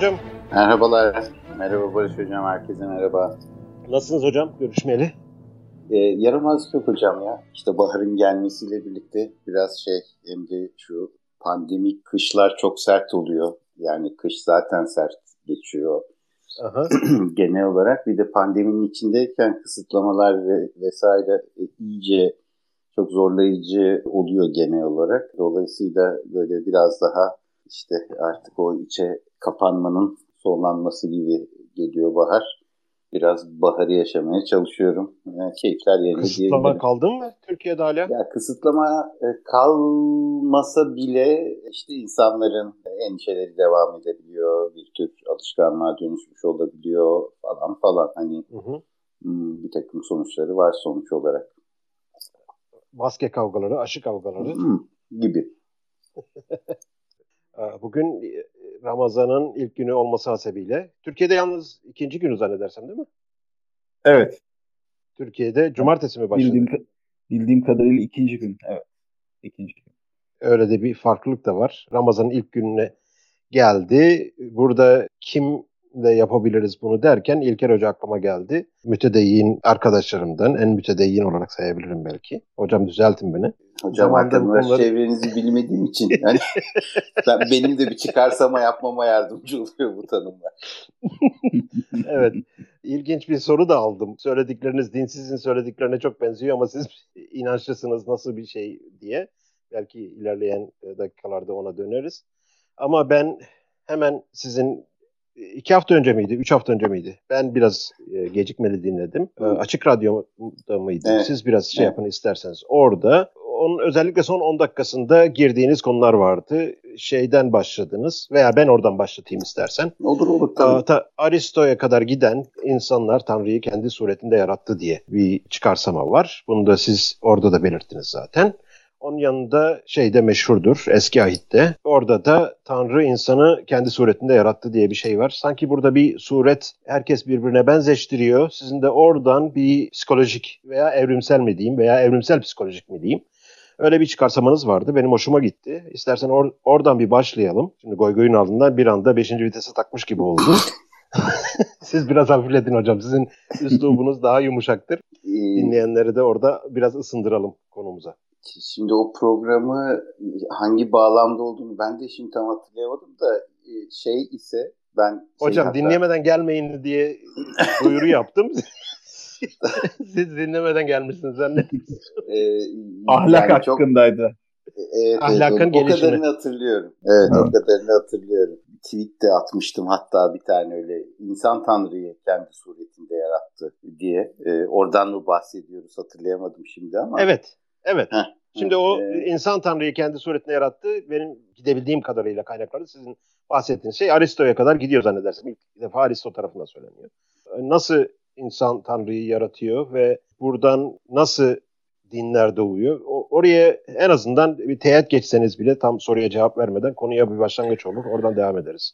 hocam. Merhabalar. Merhaba Barış hocam. Herkese merhaba. Nasılsınız hocam? Görüşmeyeli. Ee, yaramazlık yok hocam ya. İşte baharın gelmesiyle birlikte biraz şey hem de şu pandemik kışlar çok sert oluyor. Yani kış zaten sert geçiyor. Aha. Genel olarak bir de pandeminin içindeyken kısıtlamalar ve vesaire e, iyice çok zorlayıcı oluyor genel olarak. Dolayısıyla böyle biraz daha işte artık o içe kapanmanın sonlanması gibi geliyor bahar. Biraz baharı yaşamaya çalışıyorum. Yani keyifler yerinde Kısıtlama kaldı mı Türkiye'de hala? Ya kısıtlama e, kalmasa bile işte insanların endişeleri devam edebiliyor. Bir tür alışkanlığa dönüşmüş olabiliyor falan falan. Hani hı hı. Hmm, bir takım sonuçları var sonuç olarak. Maske kavgaları, aşı kavgaları. Hı, gibi. Bugün Ramazan'ın ilk günü olması hasebiyle. Türkiye'de yalnız ikinci günü zannedersem değil mi? Evet. Türkiye'de cumartesi mi başladı? Bildiğim, bildiğim kadarıyla ikinci gün. Evet. İkinci gün. Öyle de bir farklılık da var. Ramazan'ın ilk gününe geldi. Burada kim de yapabiliriz bunu derken İlker Hoca aklıma geldi. Mütedeyyin arkadaşlarımdan en mütedeyyin olarak sayabilirim belki. Hocam düzeltin beni. Hocam arkadaşlar bunları... çevrenizi bilmediğim için yani ben, benim de bir çıkarsama yapmama yardımcı oluyor bu tanımlar. evet. İlginç bir soru da aldım. Söyledikleriniz dinsizin söylediklerine çok benziyor ama siz inançlısınız nasıl bir şey diye. Belki ilerleyen dakikalarda ona döneriz. Ama ben hemen sizin iki hafta önce miydi, üç hafta önce miydi? Ben biraz e, gecikmeli dinledim. E, açık Radyo'da mıydı? Evet. Siz biraz şey evet. yapın isterseniz. Orada onun özellikle son 10 dakikasında girdiğiniz konular vardı. Şeyden başladınız veya ben oradan başlatayım istersen. Olur olur tabii. Ta, Aristo'ya kadar giden insanlar Tanrı'yı kendi suretinde yarattı diye bir çıkarsama var. Bunu da siz orada da belirttiniz zaten. Onun yanında şey de meşhurdur eski ahitte. Orada da Tanrı insanı kendi suretinde yarattı diye bir şey var. Sanki burada bir suret herkes birbirine benzeştiriyor. Sizin de oradan bir psikolojik veya evrimsel mi diyeyim veya evrimsel psikolojik mi diyeyim. Öyle bir çıkarsamanız vardı. Benim hoşuma gitti. İstersen or- oradan bir başlayalım. Şimdi goy goyun altından bir anda 5. vitese takmış gibi oldu. Siz biraz hafifledin hocam. Sizin üslubunuz daha yumuşaktır. Dinleyenleri de orada biraz ısındıralım konumuza. Şimdi o programı hangi bağlamda olduğunu ben de şimdi tam hatırlayamadım da e, şey ise ben... Şey Hocam hatta... dinlemeden gelmeyin diye duyuru yaptım. Siz dinlemeden gelmişsiniz zannediyorum. Ee, Ahlak yani hakkındaydı. Çok... Evet, Ahlakın evet, gelişini. O kadarını hatırlıyorum. Evet, evet, o kadarını hatırlıyorum. Tweet de atmıştım hatta bir tane öyle insan tanrıyı kendi suretinde yarattı diye. Ee, oradan mı bahsediyoruz hatırlayamadım şimdi ama. Evet, Evet. Heh, Şimdi evet. o insan tanrıyı kendi suretine yarattı. Benim gidebildiğim kadarıyla kaynakları sizin bahsettiğiniz şey Aristo'ya kadar gidiyor zannedersem. İlk defa Aristo tarafından söyleniyor. Nasıl insan tanrıyı yaratıyor ve buradan nasıl dinler doğuyor? O, oraya en azından bir teğet geçseniz bile tam soruya cevap vermeden konuya bir başlangıç olur. Oradan devam ederiz.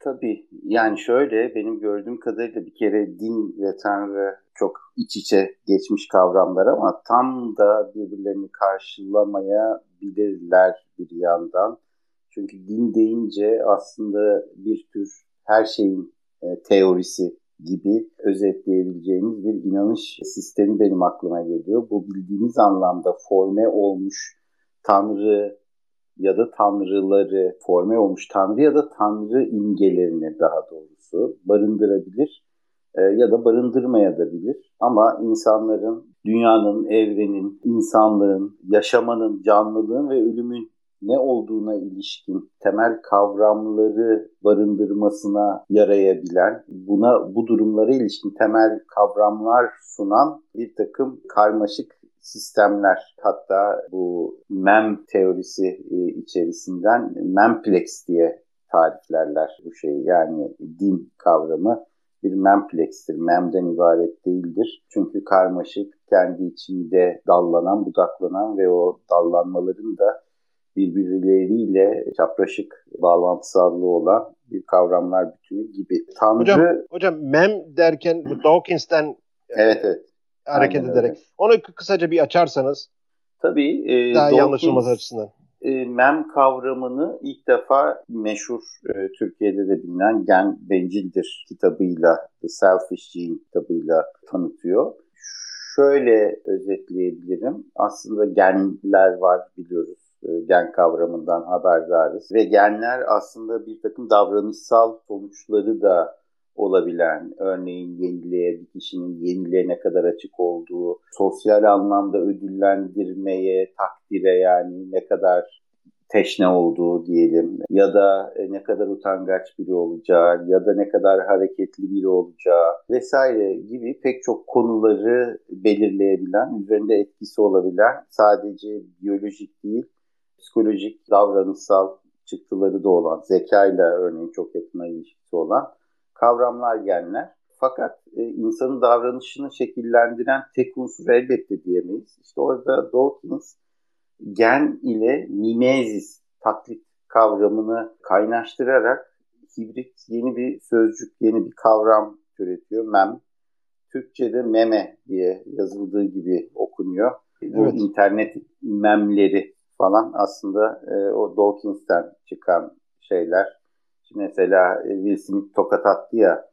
Tabii. Yani şöyle benim gördüğüm kadarıyla bir kere din ve tanrı çok iç içe geçmiş kavramlar ama tam da birbirlerini karşılamayabilirler bir yandan. Çünkü din deyince aslında bir tür her şeyin e, teorisi gibi özetleyebileceğimiz bir inanış sistemi benim aklıma geliyor. Bu bildiğimiz anlamda forme olmuş tanrı ya da tanrıları forme olmuş tanrı ya da tanrı imgelerini daha doğrusu barındırabilir ya da barındırmayabilir. Ama insanların, dünyanın, evrenin, insanlığın, yaşamanın, canlılığın ve ölümün ne olduğuna ilişkin temel kavramları barındırmasına yarayabilen, buna bu durumlara ilişkin temel kavramlar sunan bir takım karmaşık sistemler. Hatta bu MEM teorisi e, içerisinden MEMPLEX diye tariflerler bu şeyi. Yani din kavramı bir memplex'tir. Mem'den ibaret değildir. Çünkü karmaşık, kendi içinde dallanan, budaklanan ve o dallanmaların da birbirleriyle çapraşık bağlantısallığı olan bir kavramlar bütünü gibi. Tanrı... Hocam, hocam mem derken Dawkins'ten evet, evet. hareket Aynen ederek. Öyle. Onu kısaca bir açarsanız Tabii. E, daha Dawkins, iyi anlaşılması açısından. E, mem kavramını ilk defa meşhur e, Türkiye'de de bilinen Gen Bencildir kitabıyla, The Selfish Gene kitabıyla tanıtıyor. Şöyle özetleyebilirim. Aslında genler var biliyoruz. E, gen kavramından haberdarız. Ve genler aslında bir takım davranışsal sonuçları da olabilen, örneğin yeniliğe, bir kişinin yeniliğe ne kadar açık olduğu, sosyal anlamda ödüllendirmeye, takdire yani ne kadar teşne olduğu diyelim ya da e, ne kadar utangaç biri olacağı ya da ne kadar hareketli biri olacağı vesaire gibi pek çok konuları belirleyebilen, üzerinde etkisi olabilen sadece biyolojik değil, psikolojik, davranışsal çıktıları da olan, zekayla örneğin çok yakına ilişkisi olan kavramlar genler. Fakat e, insanın davranışını şekillendiren tek unsur elbette diyemeyiz. İşte orada Dawkins gen ile mimezis, taklit kavramını kaynaştırarak hibrit yeni bir sözcük, yeni bir kavram türetiyor. Mem. Türkçe'de meme diye yazıldığı gibi okunuyor. Evet. Bu internet memleri falan aslında e, o Dawkins'ten çıkan şeyler mesela e, Will Smith tokat attı ya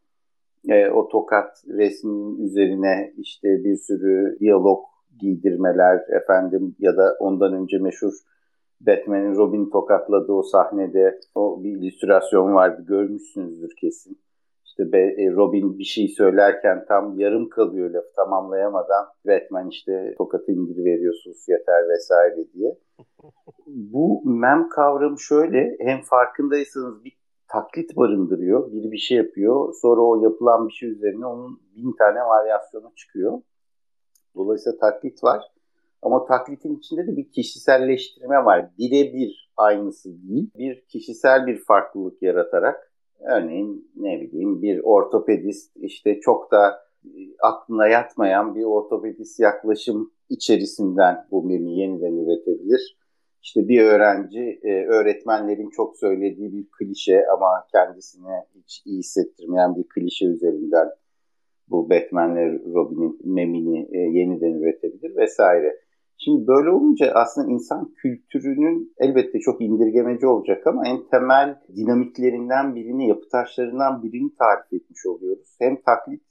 e, o tokat resminin üzerine işte bir sürü diyalog giydirmeler efendim ya da ondan önce meşhur Batman'in Robin tokatladığı o sahnede o bir illüstrasyon vardı görmüşsünüzdür kesin. İşte e, Robin bir şey söylerken tam yarım kalıyor laf tamamlayamadan Batman işte tokatı indir veriyorsunuz yeter vesaire diye. Bu mem kavramı şöyle hem farkındaysanız bir taklit barındırıyor. Biri bir şey yapıyor. Sonra o yapılan bir şey üzerine onun bin tane varyasyonu çıkıyor. Dolayısıyla taklit var. Ama taklitin içinde de bir kişiselleştirme var. Birebir aynısı değil. Bir kişisel bir farklılık yaratarak örneğin ne bileyim bir ortopedist işte çok da e, aklına yatmayan bir ortopedist yaklaşım içerisinden bu mimi yeniden üretebilir işte bir öğrenci e, öğretmenlerin çok söylediği bir klişe ama kendisine hiç iyi hissettirmeyen bir klişe üzerinden bu Batman'le Robin'in memini e, yeniden üretebilir vesaire. Şimdi böyle olunca aslında insan kültürünün elbette çok indirgemeci olacak ama en temel dinamiklerinden birini, yapı taşlarından birini tarif etmiş oluyoruz. Hem taklit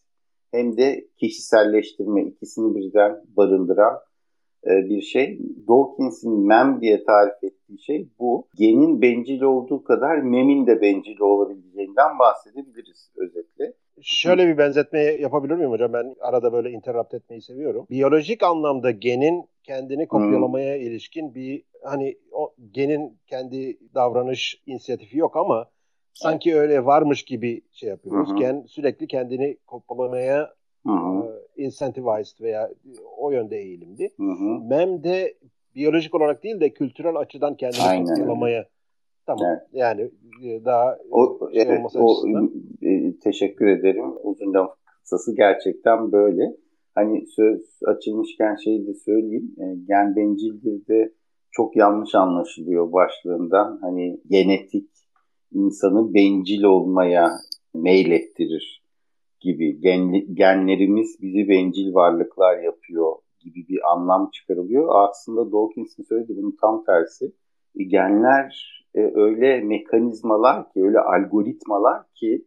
hem de kişiselleştirme ikisini birden barındıran bir şey. Dawkins'in mem diye tarif ettiği şey bu. Genin bencil olduğu kadar memin de bencil olabileceğinden bahsedebiliriz özetle. Şöyle bir benzetme yapabilir miyim hocam? Ben arada böyle interrupt etmeyi seviyorum. Biyolojik anlamda genin kendini kopyalamaya hmm. ilişkin bir hani o genin kendi davranış inisiyatifi yok ama sanki öyle varmış gibi şey yapıyoruz. Hı Gen sürekli kendini kopyalamaya Hı hı. E, incentivized veya o yönde eğilimdi. Hı hı. MEM de biyolojik olarak değil de kültürel açıdan kendini kopyalamaya Tamam. Evet. Yani e, daha o, şey evet, o, e, teşekkür ederim. Uzun laf kısası gerçekten böyle. Hani söz açılmışken şeyi de söyleyeyim. E, gen bencildir de çok yanlış anlaşılıyor başlığından. Hani genetik insanı bencil olmaya meylettirir gibi gen, genlerimiz bizi bencil varlıklar yapıyor gibi bir anlam çıkarılıyor. Aslında Dawkins'in söylediği bunun tam tersi. E, genler e, öyle mekanizmalar ki, öyle algoritmalar ki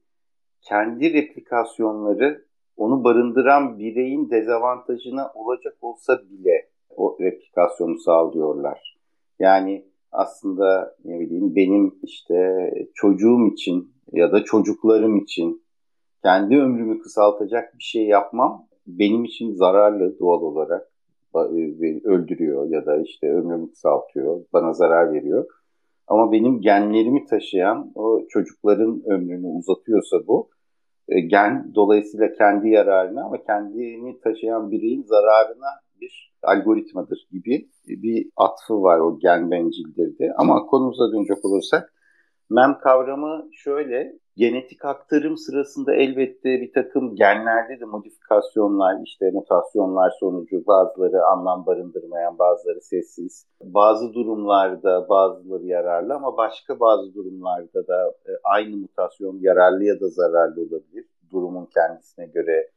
kendi replikasyonları onu barındıran bireyin dezavantajına olacak olsa bile o replikasyonu sağlıyorlar. Yani aslında ne bileyim benim işte çocuğum için ya da çocuklarım için kendi ömrümü kısaltacak bir şey yapmam benim için zararlı doğal olarak e, öldürüyor ya da işte ömrümü kısaltıyor, bana zarar veriyor. Ama benim genlerimi taşıyan o çocukların ömrünü uzatıyorsa bu e, gen dolayısıyla kendi yararına ama kendini taşıyan bireyin zararına bir algoritmadır gibi bir atfı var o gen bencildirdi. Ama konumuza dönecek olursak MEM kavramı şöyle, genetik aktarım sırasında elbette bir takım genlerde de modifikasyonlar, işte mutasyonlar sonucu bazıları anlam barındırmayan, bazıları sessiz. Bazı durumlarda bazıları yararlı ama başka bazı durumlarda da e, aynı mutasyon yararlı ya da zararlı olabilir. Durumun kendisine göre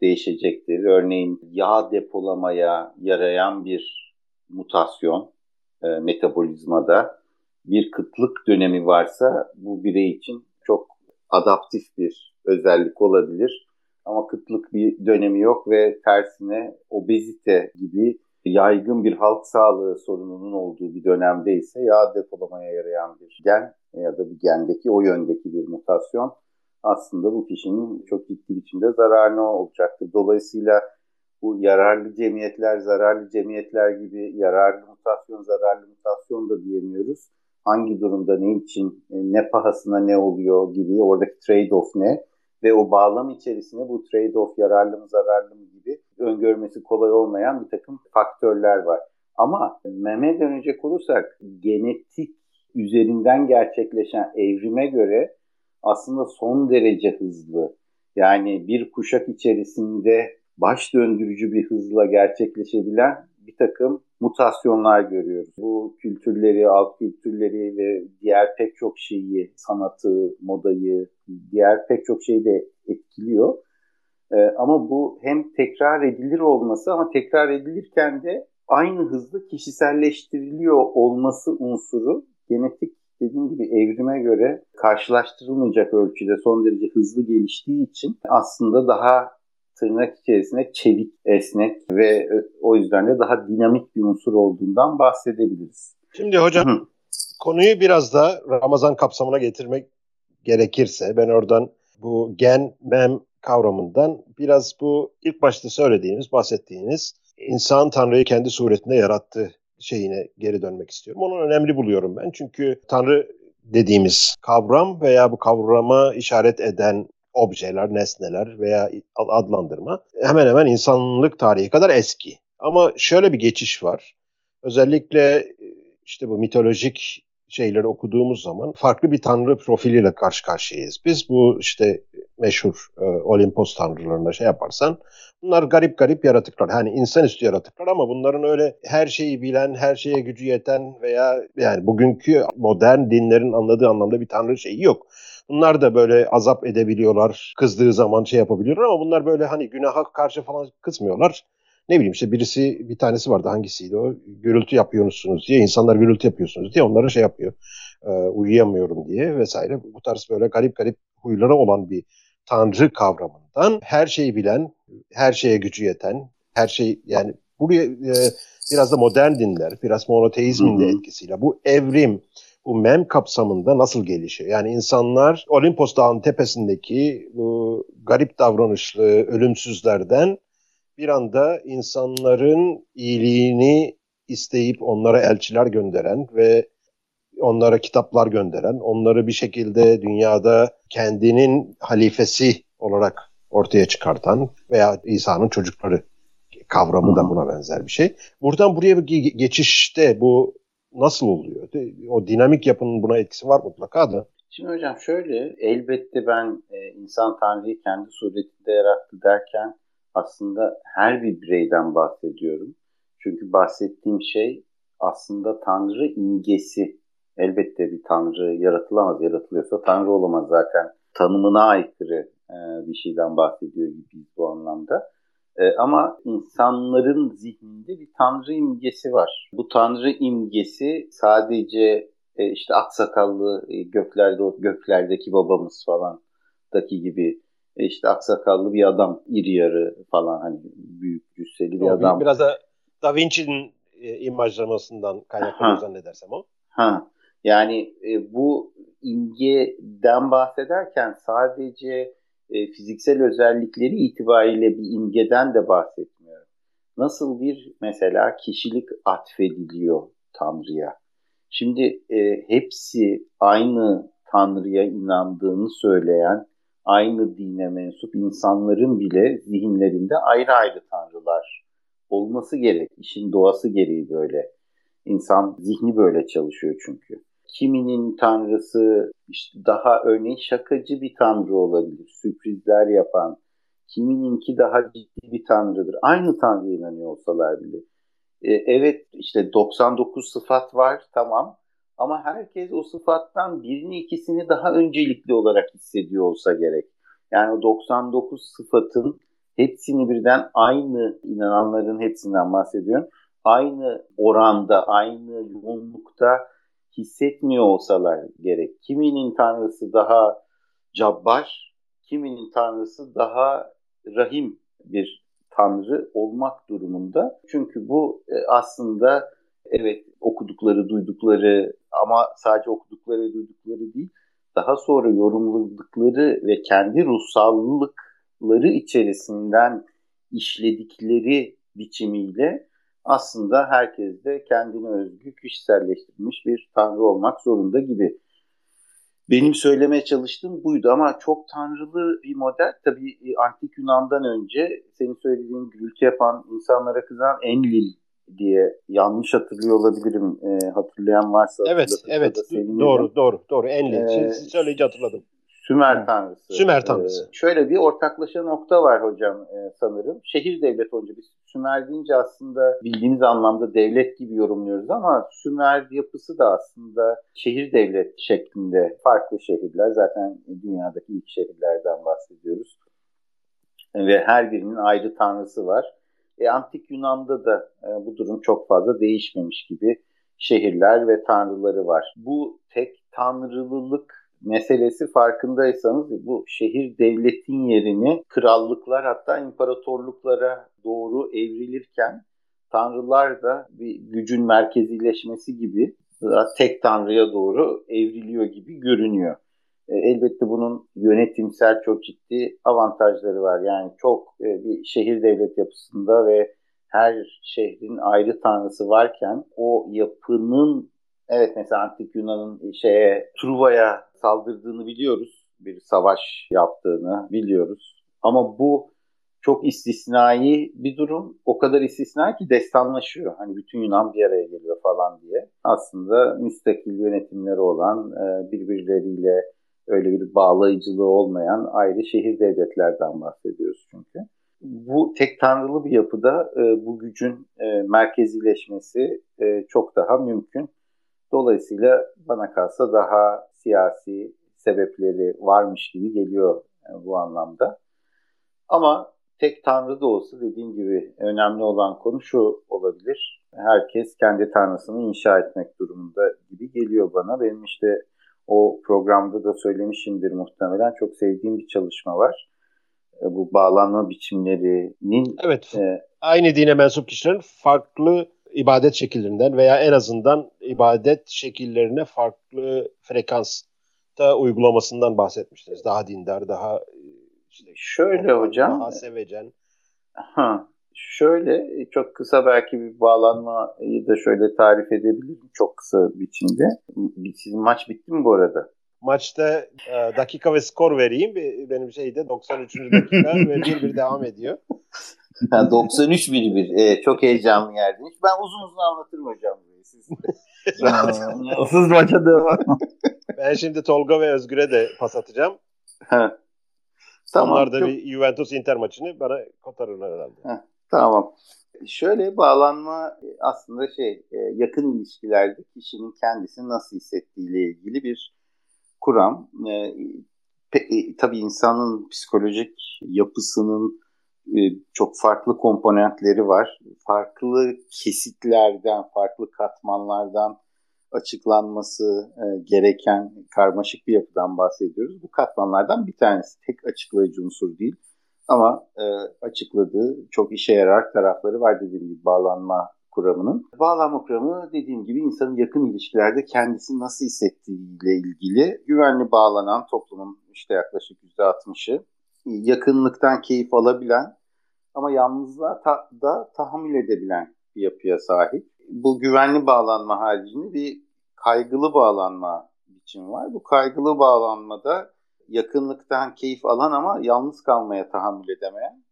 değişecektir. Örneğin yağ depolamaya yarayan bir mutasyon e, metabolizmada bir kıtlık dönemi varsa bu birey için adaptif bir özellik olabilir. Ama kıtlık bir dönemi yok ve tersine obezite gibi yaygın bir halk sağlığı sorununun olduğu bir dönemde ise yağ depolamaya yarayan bir gen ya da bir gendeki o yöndeki bir mutasyon aslında bu kişinin çok ciddi biçimde zararına olacaktır. Dolayısıyla bu yararlı cemiyetler, zararlı cemiyetler gibi yararlı mutasyon, zararlı mutasyon da diyemiyoruz. Hangi durumda, ne için, e, ne pahasına ne oluyor gibi oradaki trade-off ne? Ve o bağlam içerisinde bu trade-off yararlı mı, zararlı mı gibi öngörmesi kolay olmayan bir takım faktörler var. Ama meme dönecek olursak genetik üzerinden gerçekleşen evrime göre aslında son derece hızlı. Yani bir kuşak içerisinde baş döndürücü bir hızla gerçekleşebilen bir takım mutasyonlar görüyoruz. Bu kültürleri, alt kültürleri ve diğer pek çok şeyi, sanatı, modayı, diğer pek çok şeyi de etkiliyor. Ee, ama bu hem tekrar edilir olması ama tekrar edilirken de aynı hızda kişiselleştiriliyor olması unsuru genetik dediğim gibi evrime göre karşılaştırılmayacak ölçüde son derece hızlı geliştiği için aslında daha tırnak içerisinde çevik, esnek ve e, o yüzden de daha dinamik bir unsur olduğundan bahsedebiliriz. Şimdi hocam Hı. konuyu biraz da Ramazan kapsamına getirmek gerekirse ben oradan bu gen, mem kavramından biraz bu ilk başta söylediğimiz, bahsettiğiniz insan Tanrı'yı kendi suretinde yarattı şeyine geri dönmek istiyorum. Onu önemli buluyorum ben. Çünkü Tanrı dediğimiz kavram veya bu kavrama işaret eden objeler, nesneler veya adlandırma hemen hemen insanlık tarihi kadar eski. Ama şöyle bir geçiş var. Özellikle işte bu mitolojik şeyleri okuduğumuz zaman farklı bir tanrı profiliyle karşı karşıyayız. Biz bu işte meşhur e, Olimpos tanrılarına şey yaparsan bunlar garip garip yaratıklar. Hani insanüstü yaratıklar ama bunların öyle her şeyi bilen, her şeye gücü yeten veya yani bugünkü modern dinlerin anladığı anlamda bir tanrı şeyi yok. Bunlar da böyle azap edebiliyorlar. Kızdığı zaman şey yapabiliyorlar ama bunlar böyle hani günaha karşı falan kızmıyorlar. Ne bileyim işte birisi bir tanesi vardı hangisiydi o? Gürültü yapıyorsunuz diye insanlar gürültü yapıyorsunuz diye onlara şey yapıyor. E, uyuyamıyorum diye vesaire. Bu tarz böyle garip garip huyları olan bir tanrı kavramından her şeyi bilen, her şeye gücü yeten, her şey yani buraya e, biraz da modern dinler, biraz monoteizmin de etkisiyle bu evrim, bu mem kapsamında nasıl gelişiyor? Yani insanlar Olimpos Dağı'nın tepesindeki bu garip davranışlı ölümsüzlerden bir anda insanların iyiliğini isteyip onlara elçiler gönderen ve onlara kitaplar gönderen, onları bir şekilde dünyada kendinin halifesi olarak ortaya çıkartan veya İsa'nın çocukları kavramı da buna benzer bir şey. Buradan buraya bir geçişte bu nasıl oluyor? O dinamik yapının buna etkisi var mutlaka da. Şimdi hocam şöyle, elbette ben e, insan Tanrı'yı kendi suretinde yarattı derken aslında her bir bireyden bahsediyorum. Çünkü bahsettiğim şey aslında Tanrı imgesi. Elbette bir Tanrı yaratılamaz, yaratılıyorsa Tanrı olamaz zaten. Tanımına aykırı e, bir şeyden bahsediyor gibiyiz bu anlamda. E, ama insanların zihninde bir tanrı imgesi var. Bu tanrı imgesi sadece e, işte aksakallı göklerde göklerdeki babamız falan daki gibi işte aksakallı bir adam iri yarı falan hani büyük cüsseli bir o, adam. Biraz da Da Vinci'nin e, imajlamasından kaynaklanıyor zannedersem o. Ha. Yani e, bu imgeden bahsederken sadece e, fiziksel özellikleri itibariyle bir imgeden de bahsetmiyorum. Nasıl bir mesela kişilik atfediliyor Tanrı'ya? Şimdi e, hepsi aynı Tanrı'ya inandığını söyleyen, aynı dine mensup insanların bile zihinlerinde ayrı ayrı tanrılar olması gerek. İşin doğası gereği böyle. İnsan zihni böyle çalışıyor çünkü. Kiminin tanrısı işte daha örneğin şakacı bir tanrı olabilir. Sürprizler yapan. Kimininki daha ciddi bir tanrıdır. Aynı tanrıya inanıyor olsalar bile. Ee, evet işte 99 sıfat var tamam. Ama herkes o sıfattan birini ikisini daha öncelikli olarak hissediyor olsa gerek. Yani o 99 sıfatın hepsini birden aynı inananların hepsinden bahsediyorum aynı oranda, aynı yoğunlukta hissetmiyor olsalar gerek. Kiminin tanrısı daha cabbar, kiminin tanrısı daha rahim bir tanrı olmak durumunda. Çünkü bu e, aslında evet okudukları, duydukları ama sadece okudukları duydukları değil, daha sonra yorumladıkları ve kendi ruhsallıkları içerisinden işledikleri biçimiyle aslında herkes de kendine özgü kişiselleştirilmiş bir tanrı olmak zorunda gibi. Benim söylemeye çalıştığım buydu ama çok tanrılı bir model. Tabii e, antik Yunan'dan önce senin söylediğin gürültü yapan, insanlara kızan Enlil diye yanlış hatırlıyor olabilirim. E, hatırlayan varsa Evet, evet. Doğru, doğru, doğru. Enlil. Ee, söyleyince hatırladım. Sümer tanrısı. Sümer tanrısı. Ee, şöyle bir ortaklaşa nokta var hocam e, sanırım. Şehir devlet olunca biz Sümer deyince aslında bildiğimiz anlamda devlet gibi yorumluyoruz ama Sümer yapısı da aslında şehir devlet şeklinde farklı şehirler. Zaten dünyadaki ilk şehirlerden bahsediyoruz. Ve her birinin ayrı tanrısı var. E, Antik Yunan'da da e, bu durum çok fazla değişmemiş gibi şehirler ve tanrıları var. Bu tek tanrılılık meselesi farkındaysanız bu şehir devletin yerini krallıklar hatta imparatorluklara doğru evrilirken tanrılar da bir gücün merkezileşmesi gibi tek tanrıya doğru evriliyor gibi görünüyor. E, elbette bunun yönetimsel çok ciddi avantajları var. Yani çok e, bir şehir devlet yapısında ve her şehrin ayrı tanrısı varken o yapının evet mesela Antik Yunan'ın şeye Truva'ya saldırdığını biliyoruz. Bir savaş yaptığını biliyoruz. Ama bu çok istisnai bir durum. O kadar istisnai ki destanlaşıyor. Hani bütün Yunan bir araya geliyor falan diye. Aslında müstakil yönetimleri olan e, birbirleriyle öyle bir bağlayıcılığı olmayan ayrı şehir devletlerden bahsediyoruz çünkü. Bu tek tanrılı bir yapıda e, bu gücün e, merkezileşmesi çok daha mümkün. Dolayısıyla bana kalsa daha siyasi sebepleri varmış gibi geliyor bu anlamda. Ama tek tanrı da olsa dediğim gibi önemli olan konu şu olabilir. Herkes kendi tanrısını inşa etmek durumunda gibi geliyor bana. Benim işte o programda da söylemişimdir muhtemelen. Çok sevdiğim bir çalışma var. E, bu bağlanma biçimlerinin... Evet. E, aynı dine mensup kişilerin farklı ibadet şekillerinden veya en azından ibadet şekillerine farklı frekansta uygulamasından bahsetmiştiniz. Daha dindar, daha işte şöyle hocam daha sevecen. Ha, şöyle çok kısa belki bir bağlanmayı da şöyle tarif edebilirim çok kısa biçimde. Sizin maç bitti mi bu arada? Maçta e, dakika ve skor vereyim. Benim şeyde 93. dakika ve 1-1 devam ediyor. 93 1-1. Ee, çok heyecanlı yerdiniz. Ben uzun uzun anlatırım hocam. Siz Hız maça devam. ben şimdi Tolga ve Özgür'e de pas atacağım. Ha. Tamam. Onlar da çok... bir Juventus Inter maçını bana kotarırlar herhalde. Ha. Tamam. Şöyle bağlanma aslında şey e, yakın ilişkilerde kişinin kendisini nasıl hissettiğiyle ilgili bir kuram. E, e, tabii insanın psikolojik yapısının e, çok farklı komponentleri var. Farklı kesitlerden, farklı katmanlardan açıklanması e, gereken karmaşık bir yapıdan bahsediyoruz. Bu katmanlardan bir tanesi tek açıklayıcı unsur değil. Ama e, açıkladığı çok işe yarar tarafları var dediğim gibi bağlanma kuramının. Bağlanma kuramı dediğim gibi insanın yakın ilişkilerde kendisini nasıl hissettiğiyle ilgili güvenli bağlanan toplumun işte yaklaşık %60'ı yakınlıktan keyif alabilen ama yalnızlığa ta, da tahammül edebilen bir yapıya sahip. Bu güvenli bağlanma haricinde bir kaygılı bağlanma biçimi var. Bu kaygılı bağlanmada yakınlıktan keyif alan ama yalnız kalmaya tahammül edemeyen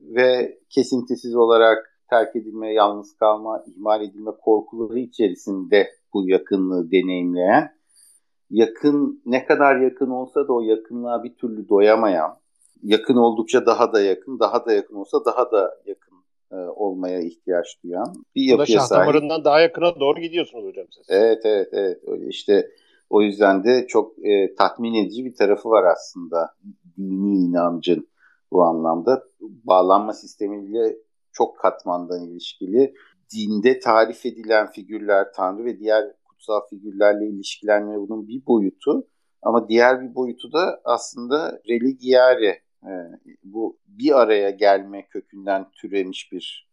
ve kesintisiz olarak terk edilme, yalnız kalma, ihmal edilme korkuları içerisinde bu yakınlığı deneyimleyen, yakın ne kadar yakın olsa da o yakınlığa bir türlü doyamayan, yakın oldukça daha da yakın, daha da yakın olsa daha da yakın e, olmaya ihtiyaç duyan bir yapıya sahip. damarından daha yakına doğru gidiyorsunuz hocam siz. Evet, evet, evet. İşte o yüzden de çok e, tatmin edici bir tarafı var aslında dini inancın bu anlamda. Bağlanma sistemiyle çok katmandan ilişkili dinde tarif edilen figürler, Tanrı ve diğer kutsal figürlerle ilişkilenme bunun bir boyutu. Ama diğer bir boyutu da aslında religiare, e, bu bir araya gelme kökünden türemiş bir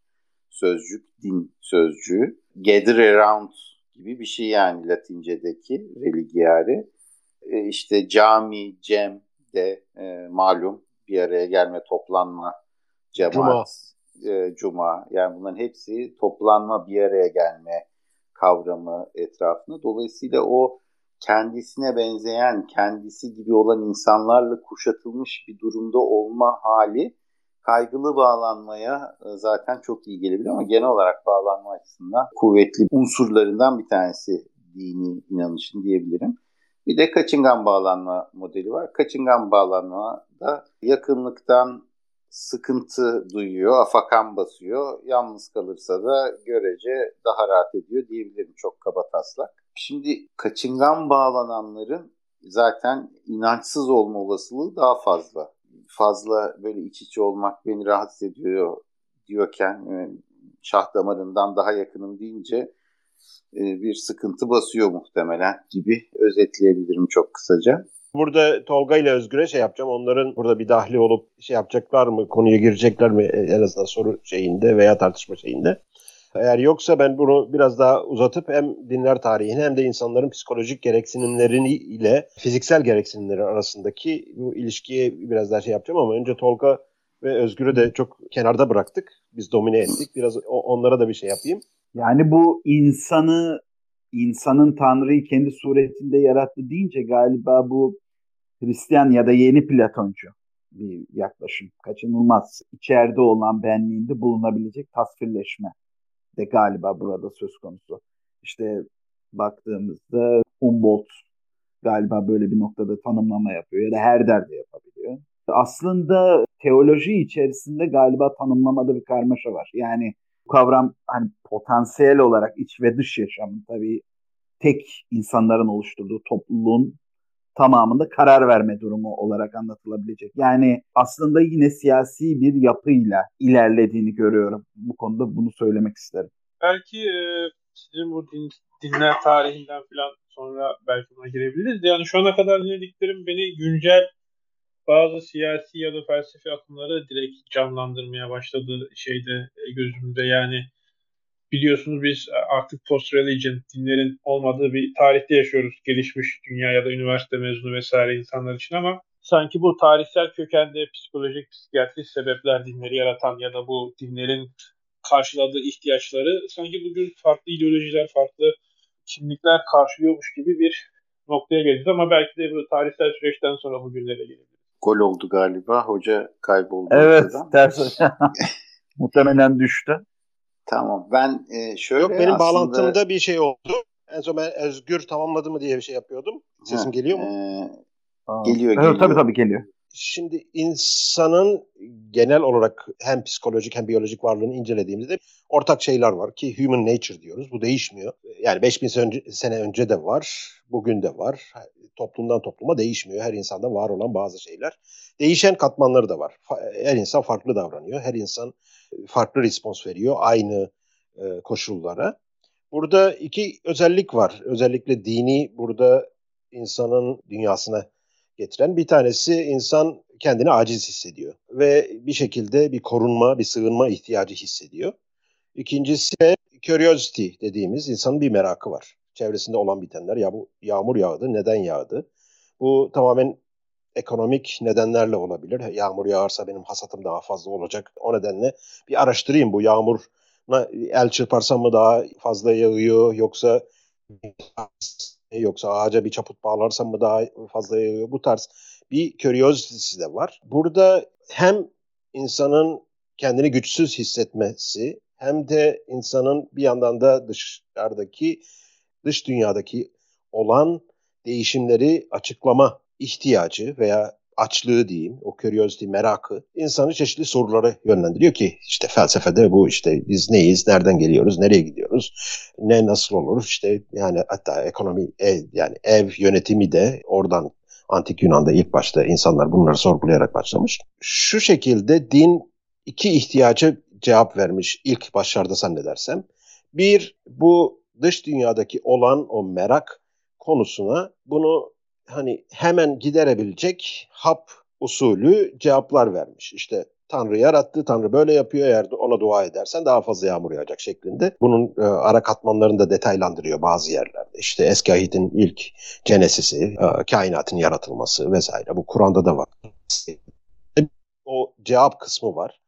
sözcük, din sözcüğü. Gather around gibi bir şey yani Latince'deki religiare. E, işte cami, cem de e, malum bir araya gelme, toplanma, cemaat, cuma. E, cuma. Yani bunların hepsi toplanma, bir araya gelme kavramı etrafında. Dolayısıyla o kendisine benzeyen, kendisi gibi olan insanlarla kuşatılmış bir durumda olma hali kaygılı bağlanmaya e, zaten çok iyi gelebilir ama genel olarak bağlanma açısından kuvvetli unsurlarından bir tanesi dini inanışın diyebilirim. Bir de kaçıngan bağlanma modeli var. Kaçıngan bağlanma da yakınlıktan sıkıntı duyuyor, afakan basıyor. Yalnız kalırsa da görece daha rahat ediyor diyebilirim çok kaba taslak. Şimdi kaçıngan bağlananların zaten inançsız olma olasılığı daha fazla. Fazla böyle iç içe olmak beni rahatsız ediyor diyorken e, şah damarından daha yakınım deyince e, bir sıkıntı basıyor muhtemelen gibi özetleyebilirim çok kısaca. Burada Tolga ile Özgür'e şey yapacağım. Onların burada bir dahli olup şey yapacaklar mı? Konuya girecekler mi? En azından soru şeyinde veya tartışma şeyinde. Eğer yoksa ben bunu biraz daha uzatıp hem dinler tarihini hem de insanların psikolojik gereksinimlerini ile fiziksel gereksinimleri arasındaki bu ilişkiye biraz daha şey yapacağım ama önce Tolga ve Özgür'ü de çok kenarda bıraktık. Biz domine ettik. Biraz onlara da bir şey yapayım. Yani bu insanı insanın Tanrı'yı kendi suretinde yarattı deyince galiba bu Hristiyan ya da yeni Platoncu bir yaklaşım. Kaçınılmaz. İçeride olan benliğinde bulunabilecek tasvirleşme de galiba burada söz konusu. İşte baktığımızda Humboldt galiba böyle bir noktada tanımlama yapıyor ya da Herder de yapabiliyor. Aslında teoloji içerisinde galiba tanımlamada bir karmaşa var. Yani bu kavram hani potansiyel olarak iç ve dış yaşamın tabii tek insanların oluşturduğu topluluğun tamamında karar verme durumu olarak anlatılabilecek. Yani aslında yine siyasi bir yapıyla ilerlediğini görüyorum. Bu konuda bunu söylemek isterim. Belki e, sizin bu din, dinler tarihinden falan sonra belki buna girebiliriz. Yani şu ana kadar dinlediklerim beni güncel bazı siyasi ya da felsefi akımları direkt canlandırmaya başladı şeyde e, gözümde. Yani biliyorsunuz biz artık post-religion dinlerin olmadığı bir tarihte yaşıyoruz. Gelişmiş dünya ya da üniversite mezunu vesaire insanlar için ama sanki bu tarihsel kökende psikolojik, psikiyatrik sebepler dinleri yaratan ya da bu dinlerin karşıladığı ihtiyaçları sanki bugün farklı ideolojiler, farklı kimlikler karşılıyormuş gibi bir noktaya geleceğiz ama belki de bu tarihsel süreçten sonra bugünlere gelebiliriz. Gol oldu galiba. Hoca kayboldu. Evet, ters. Muhtemelen düştü. Tamam. Ben e, şöyle Yok benim aslında... bağlantımda bir şey oldu. En son ben Özgür tamamladı mı diye bir şey yapıyordum. Sesim ha, geliyor mu? E, geliyor, geliyor. Tabii tabii geliyor. Şimdi insanın genel olarak hem psikolojik hem biyolojik varlığını incelediğimizde ortak şeyler var ki human nature diyoruz. Bu değişmiyor. Yani 5000 sene önce de var, bugün de var. Toplumdan topluma değişmiyor. Her insanda var olan bazı şeyler. Değişen katmanları da var. Her insan farklı davranıyor. Her insan farklı respons veriyor aynı e, koşullara. Burada iki özellik var. Özellikle dini burada insanın dünyasına getiren. Bir tanesi insan kendini aciz hissediyor ve bir şekilde bir korunma, bir sığınma ihtiyacı hissediyor. İkincisi de curiosity dediğimiz insanın bir merakı var. Çevresinde olan bitenler ya bu yağmur yağdı, neden yağdı? Bu tamamen ekonomik nedenlerle olabilir. Yağmur yağarsa benim hasatım daha fazla olacak. O nedenle bir araştırayım bu yağmur el çırparsam mı daha fazla yağıyor yoksa yoksa ağaca bir çaput bağlarsam mı daha fazla yağıyor. Bu tarz bir curiosity de var. Burada hem insanın kendini güçsüz hissetmesi hem de insanın bir yandan da dışarıdaki dış dünyadaki olan değişimleri açıklama ihtiyacı veya açlığı diyeyim, o curiosity, merakı insanı çeşitli sorulara yönlendiriyor ki işte felsefede bu işte biz neyiz, nereden geliyoruz, nereye gidiyoruz, ne nasıl olur işte yani hatta ekonomi ev, yani ev yönetimi de oradan antik Yunan'da ilk başta insanlar bunları sorgulayarak başlamış. Şu şekilde din iki ihtiyacı cevap vermiş ilk başlarda zannedersem. Bir, bu dış dünyadaki olan o merak konusuna bunu hani hemen giderebilecek hap usulü cevaplar vermiş. İşte Tanrı yarattı, Tanrı böyle yapıyor eğer ona dua edersen daha fazla yağmur yağacak şeklinde. Bunun e, ara katmanlarını da detaylandırıyor bazı yerlerde. İşte eski ahitin ilk cenesisi, e, kainatın yaratılması vesaire. Bu Kur'an'da da var. O cevap kısmı var.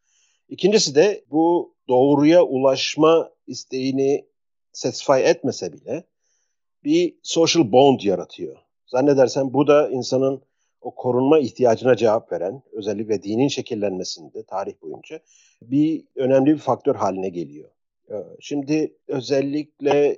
İkincisi de bu doğruya ulaşma isteğini satisfy etmese bile bir social bond yaratıyor. Zannedersen bu da insanın o korunma ihtiyacına cevap veren, özellikle dinin şekillenmesinde tarih boyunca bir önemli bir faktör haline geliyor. Ee, şimdi özellikle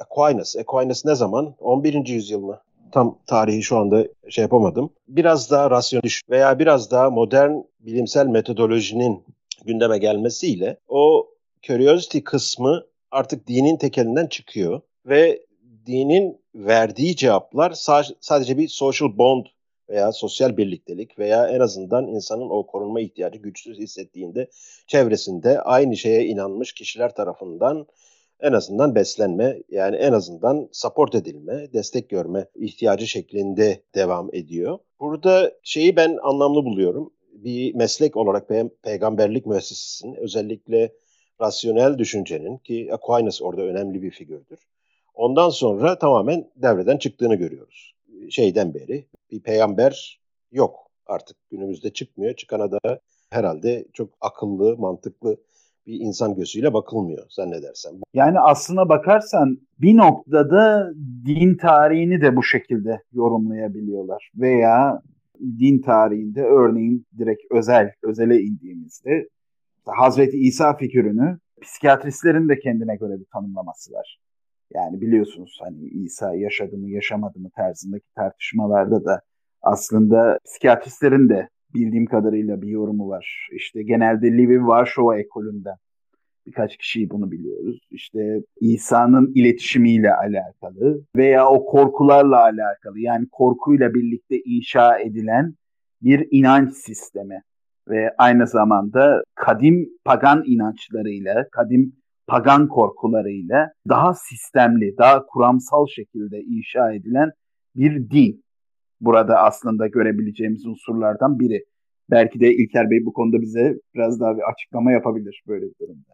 Aquinas, Aquinas ne zaman? 11. yüzyıl mı? Tam tarihi şu anda şey yapamadım. Biraz daha rasyonel veya biraz daha modern bilimsel metodolojinin gündeme gelmesiyle o curiosity kısmı artık dinin tekelinden çıkıyor ve dinin verdiği cevaplar sadece bir social bond veya sosyal birliktelik veya en azından insanın o korunma ihtiyacı güçsüz hissettiğinde çevresinde aynı şeye inanmış kişiler tarafından en azından beslenme yani en azından support edilme, destek görme ihtiyacı şeklinde devam ediyor. Burada şeyi ben anlamlı buluyorum. Bir meslek olarak pe- peygamberlik müessesesinin özellikle rasyonel düşüncenin ki Aquinas orada önemli bir figürdür. Ondan sonra tamamen devreden çıktığını görüyoruz. Şeyden beri bir peygamber yok artık günümüzde çıkmıyor. Çıkana da herhalde çok akıllı, mantıklı bir insan gözüyle bakılmıyor zannedersem. Yani aslına bakarsan bir noktada din tarihini de bu şekilde yorumlayabiliyorlar. Veya din tarihinde örneğin direkt özel, özele indiğimizde Hazreti İsa figürünü psikiyatristlerin de kendine göre bir tanımlaması var. Yani biliyorsunuz hani İsa yaşadı mı yaşamadı mı tarzındaki tartışmalarda da aslında psikiyatristlerin de bildiğim kadarıyla bir yorumu var. İşte genelde Levi Varşova ekolünden birkaç kişiyi bunu biliyoruz. İşte İsa'nın iletişimiyle alakalı veya o korkularla alakalı yani korkuyla birlikte inşa edilen bir inanç sistemi ve aynı zamanda kadim pagan inançlarıyla, kadim pagan korkularıyla daha sistemli, daha kuramsal şekilde inşa edilen bir din. Burada aslında görebileceğimiz unsurlardan biri. Belki de İlker Bey bu konuda bize biraz daha bir açıklama yapabilir böyle bir durumda.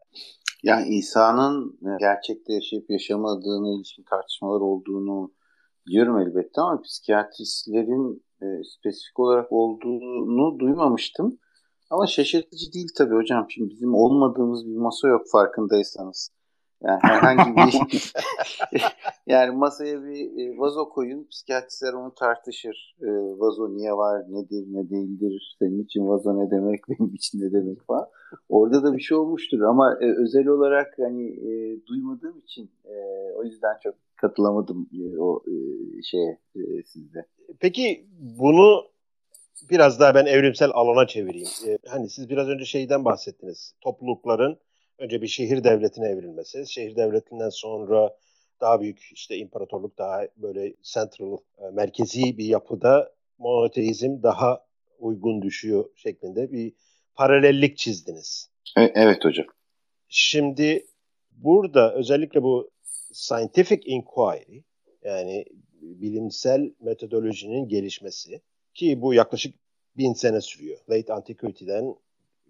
Yani İsa'nın gerçekte yaşayıp yaşamadığına ilişkin tartışmalar olduğunu biliyorum elbette ama psikiyatristlerin e, spesifik olarak olduğunu duymamıştım. Ama şaşırtıcı değil tabii hocam. Şimdi bizim olmadığımız bir masa yok farkındaysanız. Yani herhangi bir yani masaya bir e, vazo koyun, psikiyatristler onu tartışır. E, vazo niye var, nedir, ne değildir, senin için vazo ne demek, benim için ne demek falan. Orada da bir şey olmuştur ama e, özel olarak hani e, duymadığım için e, o yüzden çok katılamadım e, o e, şeye e, sizde. Peki bunu biraz daha ben evrimsel alana çevireyim. Ee, hani siz biraz önce şeyden bahsettiniz. Toplulukların önce bir şehir devletine evrilmesi, şehir devletinden sonra daha büyük işte imparatorluk daha böyle central, e, merkezi bir yapıda monoteizm daha uygun düşüyor şeklinde bir paralellik çizdiniz. E, evet hocam. Şimdi burada özellikle bu scientific inquiry yani bilimsel metodolojinin gelişmesi ki bu yaklaşık bin sene sürüyor. Late Antiquity'den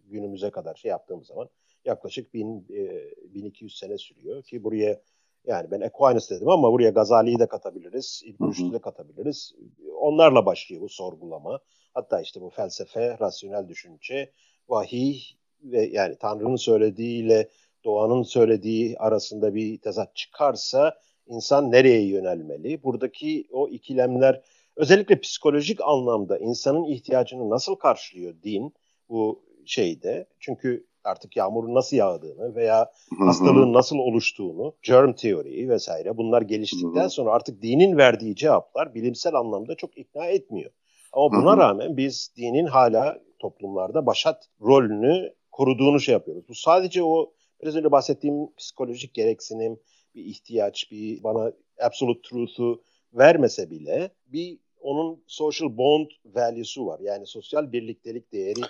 günümüze kadar şey yaptığımız zaman yaklaşık bin, e, 1200 sene sürüyor ki buraya yani ben Aquinas dedim ama buraya Gazali'yi de katabiliriz, İbn de katabiliriz. Onlarla başlıyor bu sorgulama. Hatta işte bu felsefe, rasyonel düşünce, vahiy ve yani Tanrı'nın söylediğiyle doğanın söylediği arasında bir tezat çıkarsa insan nereye yönelmeli? Buradaki o ikilemler özellikle psikolojik anlamda insanın ihtiyacını nasıl karşılıyor din bu şeyde? Çünkü artık yağmurun nasıl yağdığını veya hastalığın nasıl oluştuğunu, germ teoriyi vesaire bunlar geliştikten sonra artık dinin verdiği cevaplar bilimsel anlamda çok ikna etmiyor. Ama buna rağmen biz dinin hala toplumlarda başat rolünü koruduğunu şey yapıyoruz. Bu sadece o biraz önce bahsettiğim psikolojik gereksinim, bir ihtiyaç, bir bana absolute truth'u vermese bile bir onun social bond value'su var. Yani sosyal birliktelik değeri.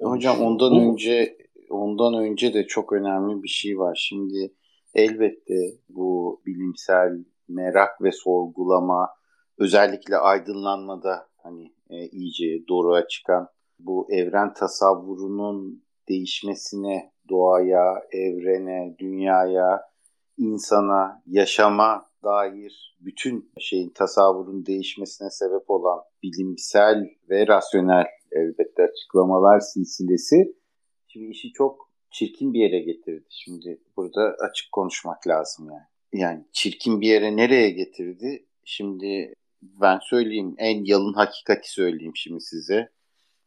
Hocam ondan önce ondan önce de çok önemli bir şey var. Şimdi elbette bu bilimsel merak ve sorgulama özellikle aydınlanmada hani e, iyice doğruya çıkan bu evren tasavvurunun değişmesine, doğaya, evrene, dünyaya, insana, yaşama dair bütün şeyin tasavvurun değişmesine sebep olan bilimsel ve rasyonel elbette açıklamalar silsilesi şimdi işi çok çirkin bir yere getirdi. Şimdi burada açık konuşmak lazım yani. Yani çirkin bir yere nereye getirdi? Şimdi ben söyleyeyim en yalın hakikati söyleyeyim şimdi size.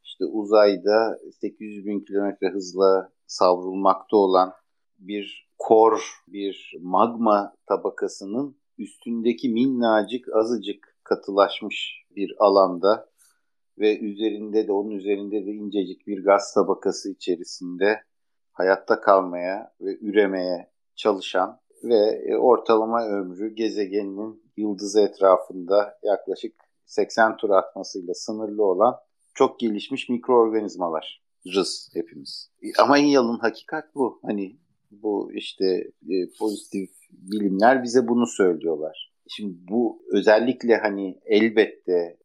İşte uzayda 800 bin kilometre hızla savrulmakta olan bir kor, bir magma tabakasının üstündeki minnacık azıcık katılaşmış bir alanda ve üzerinde de onun üzerinde de incecik bir gaz tabakası içerisinde hayatta kalmaya ve üremeye çalışan ve e, ortalama ömrü gezegeninin yıldızı etrafında yaklaşık 80 tur atmasıyla sınırlı olan çok gelişmiş mikroorganizmalar rız hepimiz. Ama en yalın hakikat bu. Hani bu işte e, pozitif bilimler bize bunu söylüyorlar. Şimdi bu özellikle hani elbette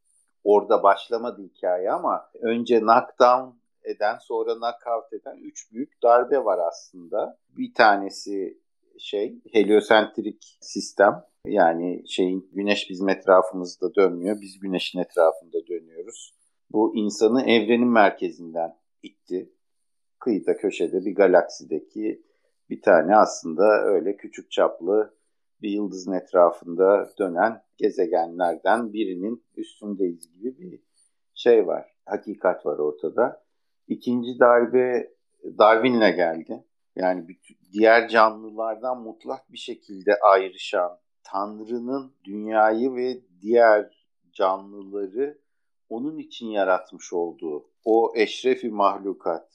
orada başlamadı hikaye ama önce knockdown eden sonra knockout eden üç büyük darbe var aslında. Bir tanesi şey heliosentrik sistem yani şeyin güneş bizim etrafımızda dönmüyor biz güneşin etrafında dönüyoruz. Bu insanı evrenin merkezinden itti. Kıyıda köşede bir galaksideki bir tane aslında öyle küçük çaplı bir yıldızın etrafında dönen gezegenlerden birinin üstündeyiz gibi bir şey var. Hakikat var ortada. İkinci darbe Darwin'le geldi. Yani diğer canlılardan mutlak bir şekilde ayrışan Tanrı'nın dünyayı ve diğer canlıları onun için yaratmış olduğu o eşrefi mahlukat,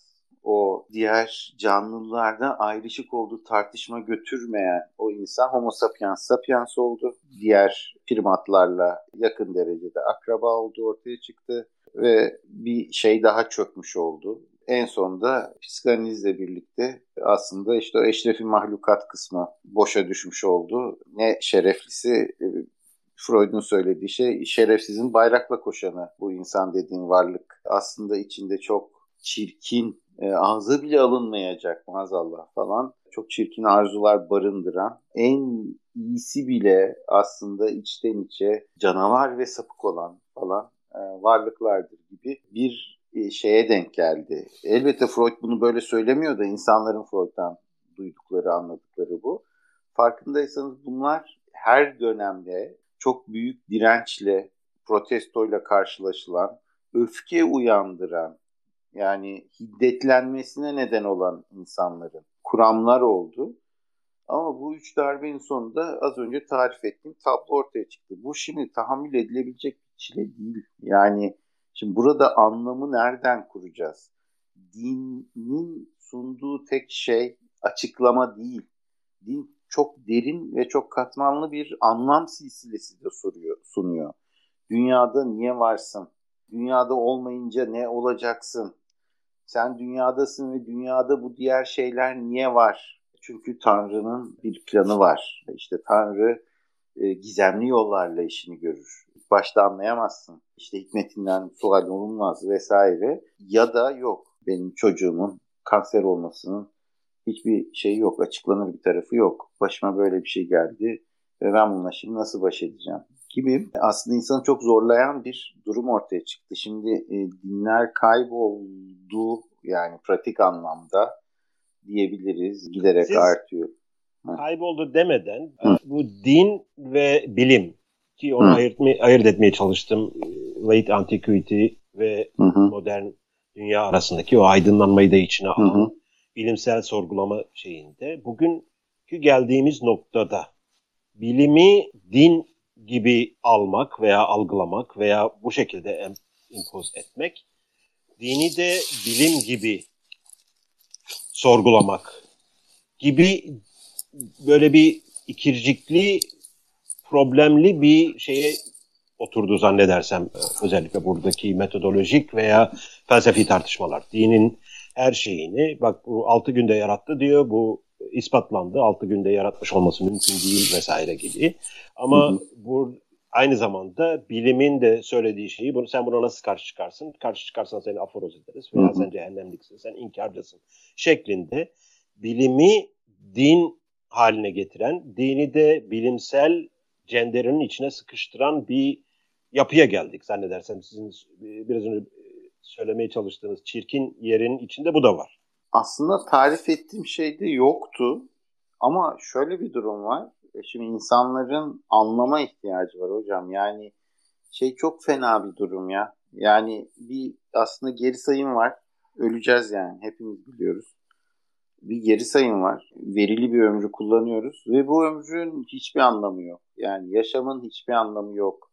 o diğer canlılardan ayrışık olduğu tartışma götürmeyen o insan homo sapiens sapiens oldu. Diğer primatlarla yakın derecede akraba oldu ortaya çıktı ve bir şey daha çökmüş oldu. En sonunda psikanalizle birlikte aslında işte o eşrefi mahlukat kısmı boşa düşmüş oldu. Ne şereflisi e, Freud'un söylediği şey şerefsizin bayrakla koşanı bu insan dediğin varlık. Aslında içinde çok çirkin, e, ağza bile alınmayacak maazallah falan çok çirkin arzular barındıran en iyisi bile aslında içten içe canavar ve sapık olan falan e, varlıklardır gibi bir e, şeye denk geldi. Elbette Freud bunu böyle söylemiyor da insanların Freud'dan duydukları, anladıkları bu. Farkındaysanız bunlar her dönemde çok büyük dirençle, protestoyla karşılaşılan, öfke uyandıran, yani hiddetlenmesine neden olan insanların kuramlar oldu. Ama bu üç darbenin sonunda az önce tarif ettiğim tablo ortaya çıktı. Bu şimdi tahammül edilebilecek bir çile değil. Yani şimdi burada anlamı nereden kuracağız? Dinin sunduğu tek şey açıklama değil. Din çok derin ve çok katmanlı bir anlam silsilesi de soruyor, sunuyor. Dünyada niye varsın? Dünyada olmayınca ne olacaksın? Sen dünyadasın ve dünyada bu diğer şeyler niye var? Çünkü Tanrı'nın bir planı var. İşte Tanrı e, gizemli yollarla işini görür. İlk başta anlayamazsın. İşte hikmetinden sual olunmaz vesaire. Ya da yok benim çocuğumun kanser olmasının hiçbir şey yok. Açıklanır bir tarafı yok. Başıma böyle bir şey geldi ve ben bununla şimdi nasıl baş edeceğim? Gibi aslında insanı çok zorlayan bir durum ortaya çıktı. Şimdi e, dinler kayboldu yani pratik anlamda diyebiliriz giderek Siz artıyor. Kayboldu demeden Hı. bu din ve bilim ki onu ayırt, ayırt etmeye çalıştım. Late Antiquity ve Hı. modern dünya arasındaki o aydınlanmayı da içine alan Hı. bilimsel sorgulama şeyinde. Bugünkü geldiğimiz noktada bilimi din gibi almak veya algılamak veya bu şekilde impoz etmek, dini de bilim gibi sorgulamak gibi böyle bir ikircikli, problemli bir şeye oturdu zannedersem özellikle buradaki metodolojik veya felsefi tartışmalar. Dinin her şeyini bak bu altı günde yarattı diyor, bu ispatlandı. 6 günde yaratmış olması mümkün değil vesaire gibi. Ama hı hı. bu aynı zamanda bilimin de söylediği şeyi bunu sen buna nasıl karşı çıkarsın? Karşı çıkarsan seni aforoz ederiz veya hı hı. sen cehennemliksin, sen inkarcısın şeklinde bilimi din haline getiren, dini de bilimsel cenderenin içine sıkıştıran bir yapıya geldik zannedersem. Sizin biraz önce söylemeye çalıştığınız çirkin yerin içinde bu da var. Aslında tarif ettiğim şey de yoktu. Ama şöyle bir durum var. E, şimdi insanların anlama ihtiyacı var hocam. Yani şey çok fena bir durum ya. Yani bir aslında geri sayım var. Öleceğiz yani. Hepimiz biliyoruz. Bir geri sayım var. Verili bir ömrü kullanıyoruz ve bu ömrün hiçbir anlamı yok. Yani yaşamın hiçbir anlamı yok.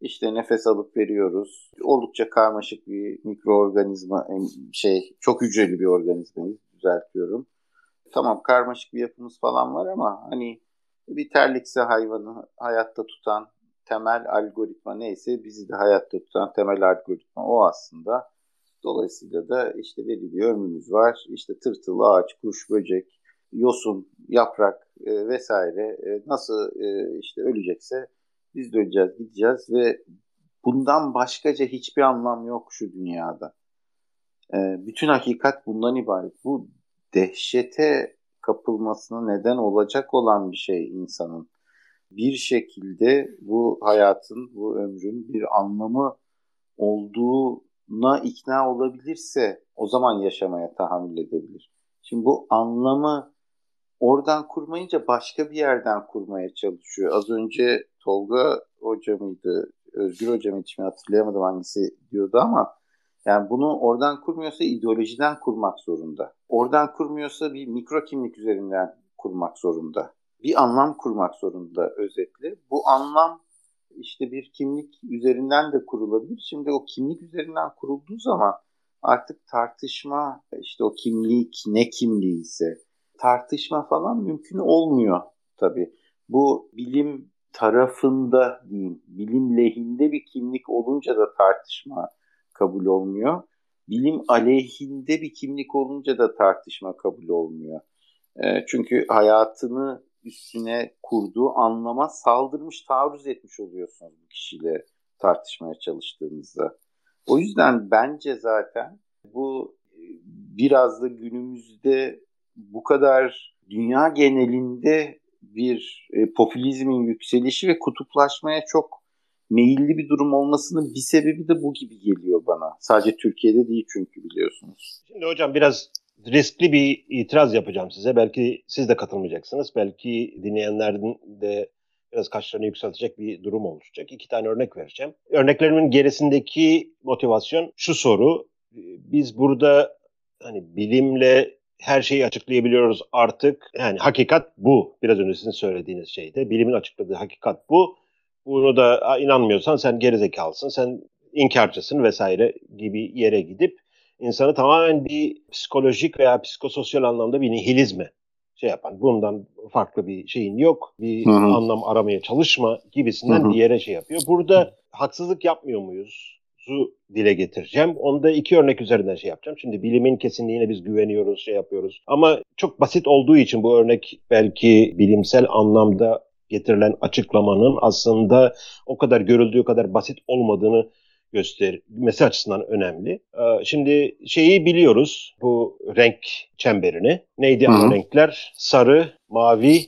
İşte nefes alıp veriyoruz. Oldukça karmaşık bir mikroorganizma, şey çok hücreli bir organizmayız düzeltiyorum. Tamam karmaşık bir yapımız falan var ama hani bir terlikse hayvanı hayatta tutan temel algoritma neyse bizi de hayatta tutan temel algoritma o aslında. Dolayısıyla da işte belli bir ömrümüz var. İşte tırtıl, ağaç, kuş, böcek, yosun, yaprak e, vesaire e, nasıl e, işte ölecekse biz de öleceğiz, gideceğiz ve bundan başkaca hiçbir anlam yok şu dünyada. E, bütün hakikat bundan ibaret. Bu dehşete kapılmasına neden olacak olan bir şey insanın. Bir şekilde bu hayatın, bu ömrün bir anlamı olduğuna ikna olabilirse o zaman yaşamaya tahammül edebilir. Şimdi bu anlamı oradan kurmayınca başka bir yerden kurmaya çalışıyor. Az önce Tolga Hoca mıydı, Özgür Hoca mıydı şimdi hatırlayamadım hangisi diyordu ama yani bunu oradan kurmuyorsa ideolojiden kurmak zorunda. Oradan kurmuyorsa bir mikro kimlik üzerinden kurmak zorunda. Bir anlam kurmak zorunda özetle. Bu anlam işte bir kimlik üzerinden de kurulabilir. Şimdi o kimlik üzerinden kurulduğu zaman artık tartışma işte o kimlik ne kimliği ise tartışma falan mümkün olmuyor tabii. Bu bilim tarafında diyeyim, bilim lehinde bir kimlik olunca da tartışma kabul olmuyor. Bilim aleyhinde bir kimlik olunca da tartışma kabul olmuyor. E, çünkü hayatını üstüne kurduğu anlama saldırmış, taarruz etmiş oluyorsunuz bu kişiyle tartışmaya çalıştığınızda. O yüzden bence zaten bu e, biraz da günümüzde bu kadar dünya genelinde bir e, popülizmin yükselişi ve kutuplaşmaya çok meyilli bir durum olmasının bir sebebi de bu gibi geliyor bana. Sadece Türkiye'de değil çünkü biliyorsunuz. Şimdi hocam biraz riskli bir itiraz yapacağım size. Belki siz de katılmayacaksınız. Belki dinleyenlerin de biraz kaşlarını yükseltecek bir durum oluşacak. İki tane örnek vereceğim. Örneklerimin gerisindeki motivasyon şu soru. Biz burada hani bilimle her şeyi açıklayabiliyoruz artık. Yani hakikat bu. Biraz önce sizin söylediğiniz şeyde. Bilimin açıkladığı hakikat bu. Bunu da inanmıyorsan sen gerizekalısın, sen inkarcısın vesaire gibi yere gidip insanı tamamen bir psikolojik veya psikososyal anlamda bir nihilizme şey yapan, bundan farklı bir şeyin yok, bir Hı-hı. anlam aramaya çalışma gibisinden Hı-hı. bir yere şey yapıyor. Burada haksızlık yapmıyor muyuz? Dile getireceğim. Onu da iki örnek üzerinden şey yapacağım. Şimdi bilimin kesinliğine biz güveniyoruz, şey yapıyoruz. Ama çok basit olduğu için bu örnek belki bilimsel anlamda getirilen açıklamanın aslında o kadar görüldüğü kadar basit olmadığını göstermesi açısından önemli. Ee, şimdi şeyi biliyoruz bu renk çemberini. Neydi Hı-hı. ana renkler? Sarı, mavi,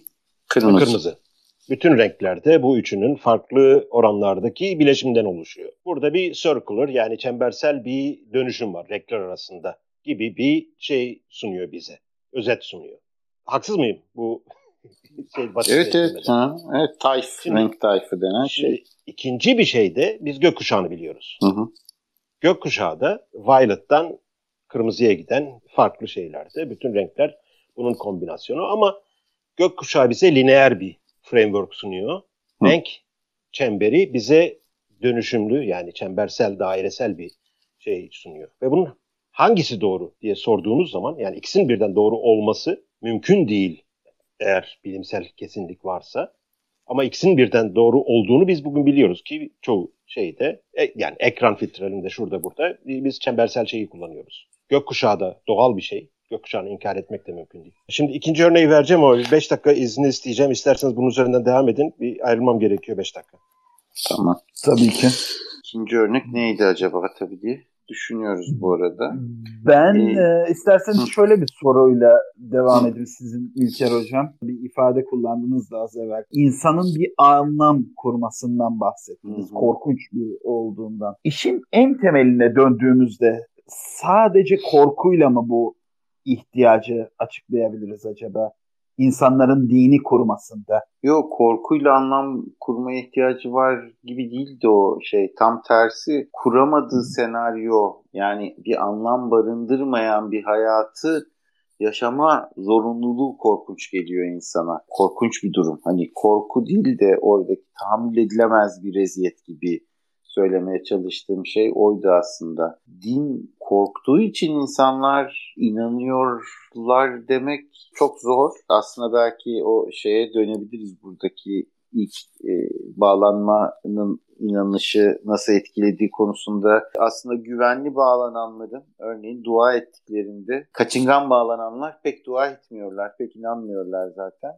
kırmızı. kırmızı. Bütün renklerde bu üçünün farklı oranlardaki bileşimden oluşuyor. Burada bir circular yani çembersel bir dönüşüm var renkler arasında gibi bir şey sunuyor bize. Özet sunuyor. Haksız mıyım bu şey basit evet evet, ha, evet tayf, şimdi, renk tayfı denen şey. İkinci bir şey de biz gökkuşağını biliyoruz. Hı hı. Gökkuşağı da violet'tan kırmızıya giden farklı şeylerde. Bütün renkler bunun kombinasyonu ama gökkuşağı bize lineer bir framework sunuyor. Hı. Renk çemberi bize dönüşümlü yani çembersel, dairesel bir şey sunuyor. Ve bunun hangisi doğru diye sorduğunuz zaman yani ikisinin birden doğru olması mümkün değil eğer bilimsel kesinlik varsa. Ama ikisinin birden doğru olduğunu biz bugün biliyoruz ki çoğu şeyde e, yani ekran filtrelerinde şurada burada biz çembersel şeyi kullanıyoruz. Gökkuşağı da doğal bir şey. Gökkuşağını inkar etmek de mümkün değil. Şimdi ikinci örneği vereceğim ama 5 dakika izni isteyeceğim. İsterseniz bunun üzerinden devam edin. Bir ayrılmam gerekiyor 5 dakika. Tamam. Tabii ki. İkinci örnek neydi acaba tabii diye düşünüyoruz bu arada. Ben ee, e, isterseniz şöyle bir soruyla devam edeyim sizin İlker Hocam. Bir ifade kullandınız da az evvel. İnsanın bir anlam kurmasından bahsettiniz. Hı hı. Korkunç bir olduğundan. İşin en temeline döndüğümüzde sadece korkuyla mı bu ihtiyacı açıklayabiliriz acaba? insanların dini kurmasında. Yok korkuyla anlam kurmaya ihtiyacı var gibi değildi o şey. Tam tersi kuramadığı senaryo yani bir anlam barındırmayan bir hayatı yaşama zorunluluğu korkunç geliyor insana. Korkunç bir durum. Hani korku değil de oradaki tahammül edilemez bir eziyet gibi söylemeye çalıştığım şey oydu aslında. Din korktuğu için insanlar inanıyorlar demek çok zor. Aslında belki o şeye dönebiliriz buradaki ilk e, bağlanmanın inanışı nasıl etkilediği konusunda aslında güvenli bağlananların örneğin dua ettiklerinde kaçıngan bağlananlar pek dua etmiyorlar, pek inanmıyorlar zaten.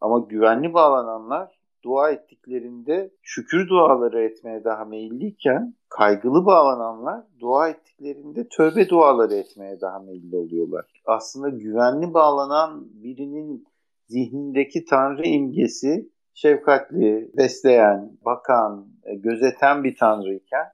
Ama güvenli bağlananlar dua ettiklerinde şükür duaları etmeye daha meyilliyken kaygılı bağlananlar dua ettiklerinde tövbe duaları etmeye daha meyilli oluyorlar. Aslında güvenli bağlanan birinin zihnindeki tanrı imgesi şefkatli, besleyen, bakan, e, gözeten bir tanrıyken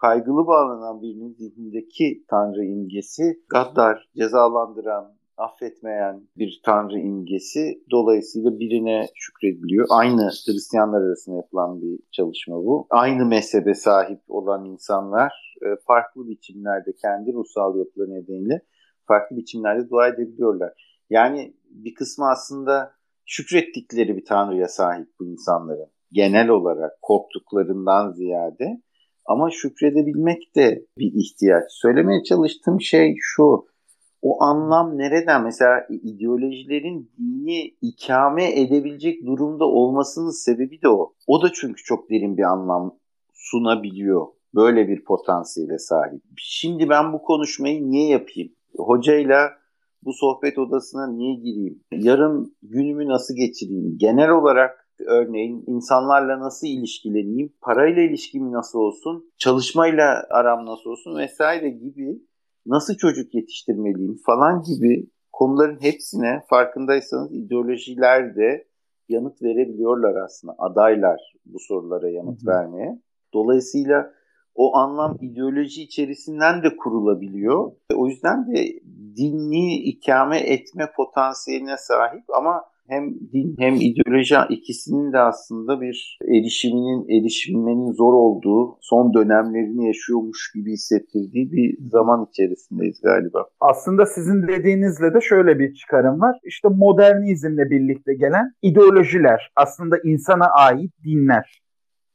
kaygılı bağlanan birinin zihnindeki tanrı imgesi gaddar, cezalandıran, affetmeyen bir tanrı imgesi. Dolayısıyla birine şükrediliyor. Aynı Hristiyanlar arasında yapılan bir çalışma bu. Aynı mezhebe sahip olan insanlar e, farklı biçimlerde kendi ruhsal yapıları nedeniyle farklı biçimlerde dua edebiliyorlar. Yani bir kısmı aslında şükrettikleri bir tanrıya sahip bu insanların. Genel olarak korktuklarından ziyade. Ama şükredebilmek de bir ihtiyaç. Söylemeye çalıştığım şey şu o anlam nereden? Mesela ideolojilerin dini ikame edebilecek durumda olmasının sebebi de o. O da çünkü çok derin bir anlam sunabiliyor. Böyle bir potansiyele sahip. Şimdi ben bu konuşmayı niye yapayım? Hocayla bu sohbet odasına niye gireyim? Yarın günümü nasıl geçireyim? Genel olarak örneğin insanlarla nasıl ilişkileneyim? Parayla ilişkim nasıl olsun? Çalışmayla aram nasıl olsun? Vesaire gibi nasıl çocuk yetiştirmeliyim falan gibi konuların hepsine farkındaysanız ideolojiler de yanıt verebiliyorlar aslında. Adaylar bu sorulara yanıt Hı-hı. vermeye. Dolayısıyla o anlam ideoloji içerisinden de kurulabiliyor. O yüzden de dinli ikame etme potansiyeline sahip ama hem din hem ideoloji ikisinin de aslında bir erişiminin erişilmenin zor olduğu son dönemlerini yaşıyormuş gibi hissettirdiği bir zaman içerisindeyiz galiba. Aslında sizin dediğinizle de şöyle bir çıkarım var. İşte modernizmle birlikte gelen ideolojiler aslında insana ait dinler.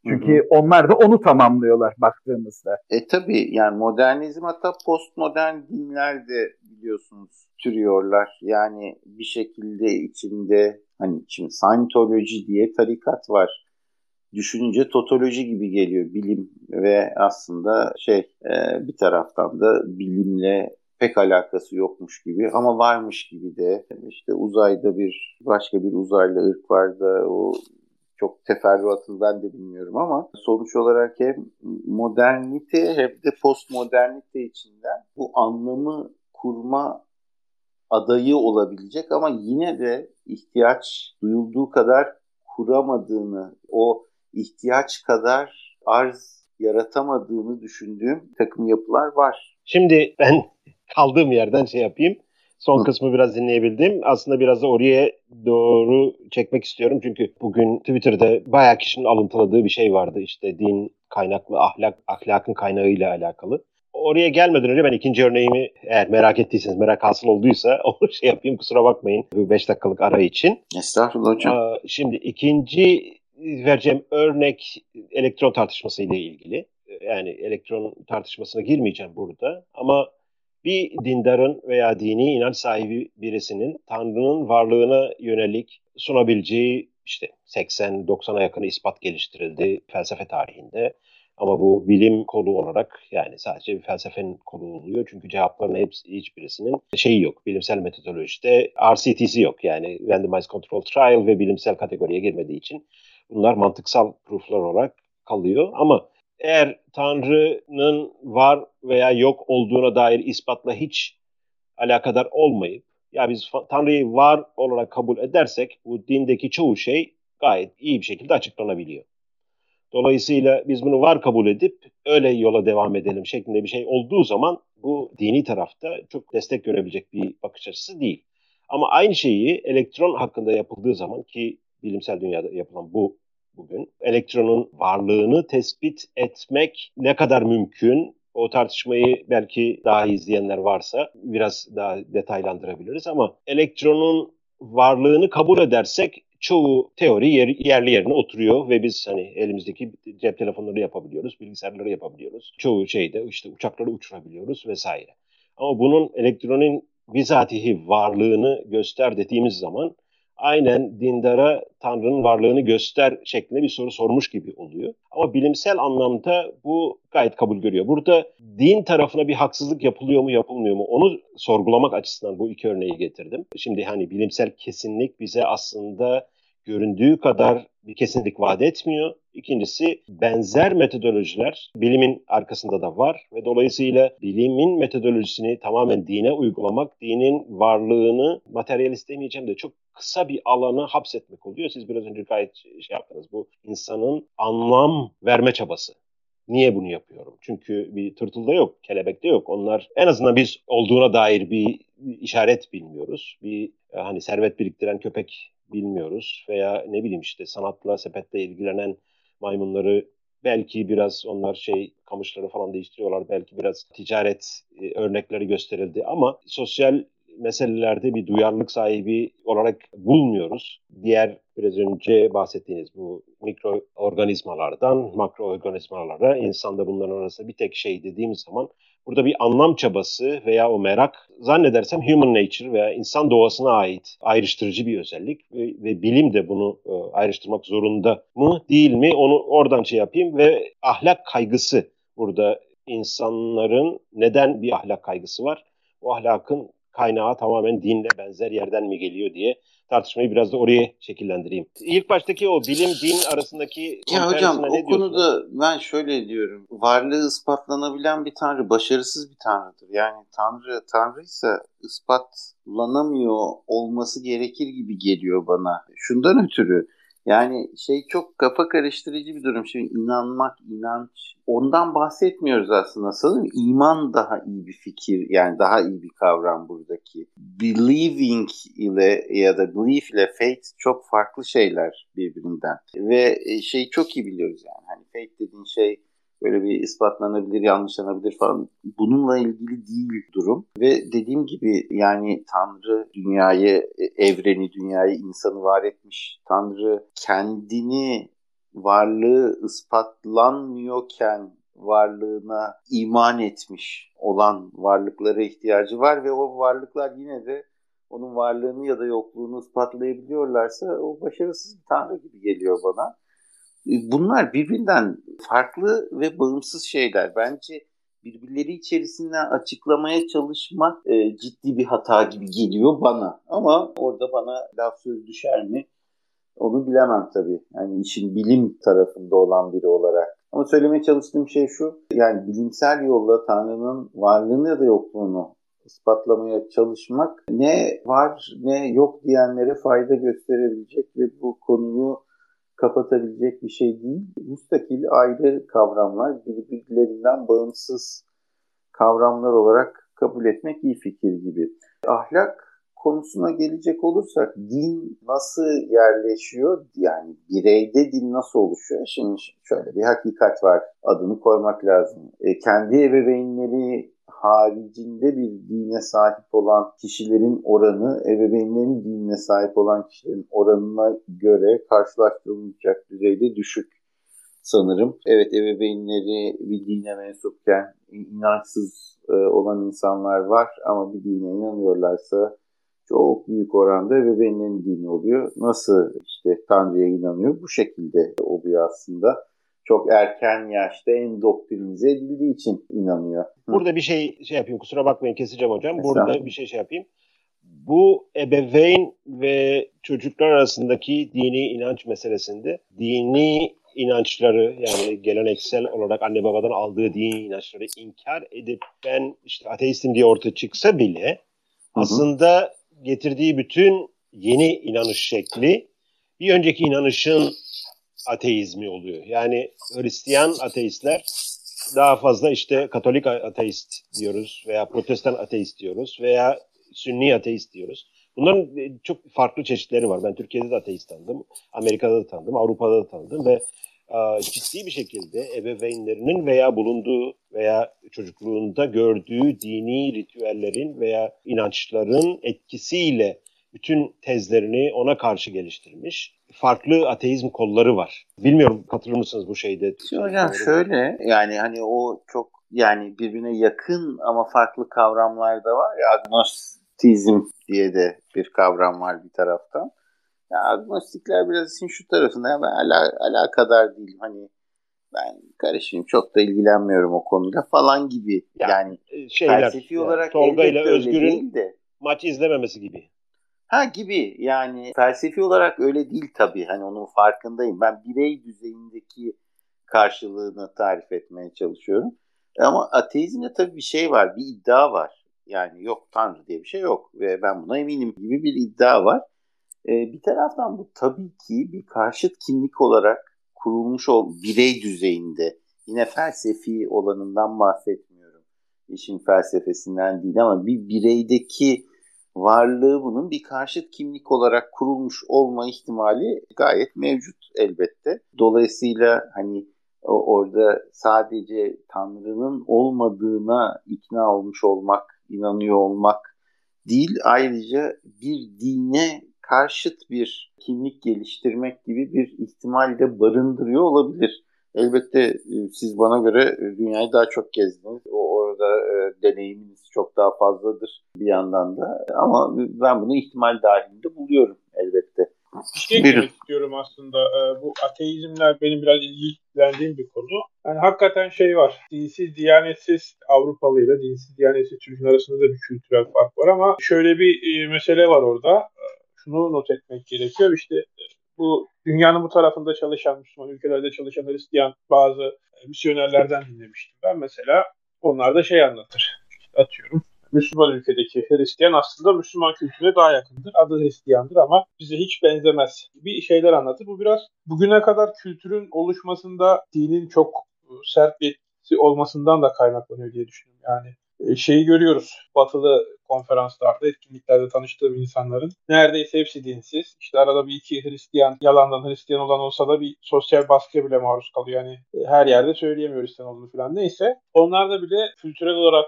Çünkü hı hı. onlar da onu tamamlıyorlar baktığımızda. E tabi yani modernizm hatta postmodern dinler de biliyorsunuz türüyorlar. Yani bir şekilde içinde hani şimdi Scientology diye tarikat var. Düşününce totoloji gibi geliyor bilim ve aslında şey e, bir taraftan da bilimle pek alakası yokmuş gibi ama varmış gibi de işte uzayda bir başka bir uzaylı ırk var da o çok teferruatını ben de bilmiyorum ama sonuç olarak hem modernite hem de postmodernite içinden bu anlamı kurma adayı olabilecek ama yine de ihtiyaç duyulduğu kadar kuramadığını, o ihtiyaç kadar arz yaratamadığını düşündüğüm takım yapılar var. Şimdi ben kaldığım yerden şey yapayım. Son Hı. kısmı biraz dinleyebildim. Aslında biraz da oraya doğru çekmek istiyorum. Çünkü bugün Twitter'da bayağı kişinin alıntıladığı bir şey vardı. İşte din kaynaklı ahlak, ahlakın kaynağıyla alakalı oraya gelmeden önce ben ikinci örneğimi eğer merak ettiyseniz, merak hasıl olduysa o şey yapayım kusura bakmayın bu 5 dakikalık ara için. Estağfurullah hocam. Şimdi ikinci vereceğim örnek elektron tartışması ile ilgili. Yani elektron tartışmasına girmeyeceğim burada ama bir dindarın veya dini inanç sahibi birisinin Tanrı'nın varlığına yönelik sunabileceği işte 80-90'a yakın ispat geliştirildi felsefe tarihinde Ama bu bilim kolu olarak yani sadece bir felsefenin kolu oluyor. Çünkü cevapların hepsi hiçbirisinin şeyi yok. Bilimsel metodolojide RCT'si yok. Yani Randomized Control Trial ve bilimsel kategoriye girmediği için bunlar mantıksal prooflar olarak kalıyor. Ama eğer Tanrı'nın var veya yok olduğuna dair ispatla hiç alakadar olmayıp ya biz Tanrı'yı var olarak kabul edersek bu dindeki çoğu şey gayet iyi bir şekilde açıklanabiliyor. Dolayısıyla biz bunu var kabul edip öyle yola devam edelim şeklinde bir şey olduğu zaman bu dini tarafta çok destek görebilecek bir bakış açısı değil. Ama aynı şeyi elektron hakkında yapıldığı zaman ki bilimsel dünyada yapılan bu bugün. Elektronun varlığını tespit etmek ne kadar mümkün? O tartışmayı belki daha izleyenler varsa biraz daha detaylandırabiliriz ama elektronun varlığını kabul edersek çoğu teori yer, yerli yerine oturuyor ve biz hani elimizdeki cep telefonları yapabiliyoruz, bilgisayarları yapabiliyoruz. Çoğu şeyde işte uçakları uçurabiliyoruz vesaire. Ama bunun elektronun bizatihi varlığını göster dediğimiz zaman aynen dindara Tanrı'nın varlığını göster şeklinde bir soru sormuş gibi oluyor. Ama bilimsel anlamda bu gayet kabul görüyor. Burada din tarafına bir haksızlık yapılıyor mu yapılmıyor mu onu sorgulamak açısından bu iki örneği getirdim. Şimdi hani bilimsel kesinlik bize aslında göründüğü kadar bir kesinlik vaat etmiyor. İkincisi benzer metodolojiler bilimin arkasında da var ve dolayısıyla bilimin metodolojisini tamamen dine uygulamak, dinin varlığını materyalist demeyeceğim de çok kısa bir alana hapsetmek oluyor. Siz biraz önce gayet şey yaptınız. Bu insanın anlam verme çabası. Niye bunu yapıyorum? Çünkü bir tırtılda yok, kelebekte yok. Onlar en azından biz olduğuna dair bir işaret bilmiyoruz. Bir e, hani servet biriktiren köpek bilmiyoruz veya ne bileyim işte sanatla sepette ilgilenen maymunları belki biraz onlar şey kamışları falan değiştiriyorlar belki biraz ticaret e, örnekleri gösterildi ama sosyal meselelerde bir duyarlılık sahibi olarak bulmuyoruz. Diğer biraz önce bahsettiğiniz bu mikroorganizmalardan makroorganizmalara insanda bunların arasında bir tek şey dediğimiz zaman burada bir anlam çabası veya o merak zannedersem human nature veya insan doğasına ait ayrıştırıcı bir özellik ve, ve bilim de bunu e, ayrıştırmak zorunda mı değil mi onu oradan şey yapayım ve ahlak kaygısı burada insanların neden bir ahlak kaygısı var? O ahlakın kaynağı tamamen dinle benzer yerden mi geliyor diye tartışmayı biraz da oraya şekillendireyim. İlk baştaki o bilim din arasındaki ya hocam o konuda ben şöyle diyorum. Varlığı ispatlanabilen bir tanrı başarısız bir tanrıdır. Yani tanrı tanrıysa ispatlanamıyor olması gerekir gibi geliyor bana. Şundan ötürü yani şey çok kafa karıştırıcı bir durum. Şimdi inanmak, inanç ondan bahsetmiyoruz aslında. Sanırım iman daha iyi bir fikir yani daha iyi bir kavram buradaki. Believing ile ya da belief ile faith çok farklı şeyler birbirinden. Ve e, şey çok iyi biliyoruz yani. Hani faith dediğin şey böyle bir ispatlanabilir, yanlışlanabilir falan. Bununla ilgili değil durum. Ve dediğim gibi yani Tanrı dünyayı, e, evreni, dünyayı, insanı var etmiş. Tanrı kendini varlığı ispatlanmıyorken varlığına iman etmiş olan varlıklara ihtiyacı var ve o varlıklar yine de onun varlığını ya da yokluğunu ispatlayabiliyorlarsa o başarısız bir tanrı gibi geliyor bana. Bunlar birbirinden farklı ve bağımsız şeyler. Bence birbirleri içerisinden açıklamaya çalışmak e, ciddi bir hata gibi geliyor bana. Ama orada bana laf söz düşer mi? Onu bilemem tabii. Yani işin bilim tarafında olan biri olarak. Ama söylemeye çalıştığım şey şu. Yani bilimsel yolla Tanrı'nın varlığını ya da yokluğunu ispatlamaya çalışmak ne var ne yok diyenlere fayda gösterebilecek ve bu konuyu kapatabilecek bir şey değil. Müstakil ayrı kavramlar birbirlerinden bağımsız kavramlar olarak kabul etmek iyi fikir gibi. Ahlak konusuna gelecek olursak din nasıl yerleşiyor? Yani bireyde din nasıl oluşuyor? Şimdi şöyle bir hakikat var. Adını koymak lazım. E, kendi ebeveynleri haricinde bir dine sahip olan kişilerin oranı ebeveynlerin dinine sahip olan kişilerin oranına göre karşılaştırılmayacak düzeyde düşük sanırım. Evet ebeveynleri bir dine mensupken inançsız e, olan insanlar var ama bir dine inanıyorlarsa çok büyük oranda ebeveynlerin dini oluyor. Nasıl işte Tanrı'ya inanıyor? Bu şekilde oluyor aslında. Çok erken yaşta endoktrinize edildiği için inanıyor. Burada bir şey şey yapayım kusura bakmayın keseceğim hocam. Burada bir şey şey yapayım. Bu ebeveyn ve çocuklar arasındaki dini inanç meselesinde dini inançları yani geleneksel olarak anne babadan aldığı dini inançları inkar edip ben işte ateistim diye ortaya çıksa bile hı hı. aslında getirdiği bütün yeni inanış şekli bir önceki inanışın ateizmi oluyor. Yani Hristiyan ateistler daha fazla işte Katolik ateist diyoruz veya Protestan ateist diyoruz veya Sünni ateist diyoruz. Bunların e, çok farklı çeşitleri var. Ben Türkiye'de de ateist tanıdım, Amerika'da da tanıdım, Avrupa'da da tanıdım ve ciddi bir şekilde ebeveynlerinin veya bulunduğu veya çocukluğunda gördüğü dini ritüellerin veya inançların etkisiyle bütün tezlerini ona karşı geliştirmiş. Farklı ateizm kolları var. Bilmiyorum katılır mısınız bu şeyde? Hocam şöyle yani hani o çok yani birbirine yakın ama farklı kavramlar da var ya agnostizm diye de bir kavram var bir taraftan. Ya agnostikler biraz işin şu tarafında ben ala, alakadar değilim. Hani ben karışayım çok da ilgilenmiyorum o konuyla falan gibi. Ya, yani e, şeyler, felsefi yani, olarak Tolga ile Özgür'ün de. maç izlememesi gibi. Ha gibi yani felsefi olarak öyle değil tabii. Hani onun farkındayım. Ben birey düzeyindeki karşılığını tarif etmeye çalışıyorum. Ama ateizmde tabii bir şey var, bir iddia var. Yani yok Tanrı diye bir şey yok ve ben buna eminim gibi bir iddia var. Ee, bir taraftan bu tabii ki bir karşıt kimlik olarak kurulmuş ol birey düzeyinde. Yine felsefi olanından bahsetmiyorum. İşin felsefesinden değil ama bir bireydeki varlığı bunun bir karşıt kimlik olarak kurulmuş olma ihtimali gayet mevcut elbette. Dolayısıyla hani orada sadece Tanrı'nın olmadığına ikna olmuş olmak, inanıyor olmak değil ayrıca bir dine karşıt bir kimlik geliştirmek gibi bir ihtimal de barındırıyor olabilir. Elbette e, siz bana göre e, dünyayı daha çok gezdiniz. O orada e, deneyiminiz çok daha fazladır bir yandan da. Ama ben bunu ihtimal dahilinde buluyorum elbette. Bir şey istiyorum aslında. E, bu ateizmler benim biraz ilgilendiğim bir konu. Yani hakikaten şey var. Dinsiz, diyanetsiz Avrupalı ile dinsiz, diyanetsiz Türk'ün arasında da bir kültürel fark var ama şöyle bir mesele var orada şunu not etmek gerekiyor. İşte e, bu dünyanın bu tarafında çalışan Müslüman ülkelerde çalışan Hristiyan bazı e, misyonerlerden dinlemiştim. Ben mesela onlar da şey anlatır. Atıyorum. Müslüman ülkedeki Hristiyan aslında Müslüman kültürüne daha yakındır. Adı Hristiyandır ama bize hiç benzemez gibi şeyler anlatır. Bu biraz bugüne kadar kültürün oluşmasında dinin çok e, sert bir olmasından da kaynaklanıyor diye düşünüyorum. Yani şeyi görüyoruz. Batılı konferanslarda, etkinliklerde tanıştığım insanların neredeyse hepsi dinsiz. İşte arada bir iki Hristiyan, yalandan Hristiyan olan olsa da bir sosyal baskıya bile maruz kalıyor. Yani e, her yerde söyleyemiyor Hristiyan olduğunu falan. Neyse. Onlarda bile kültürel olarak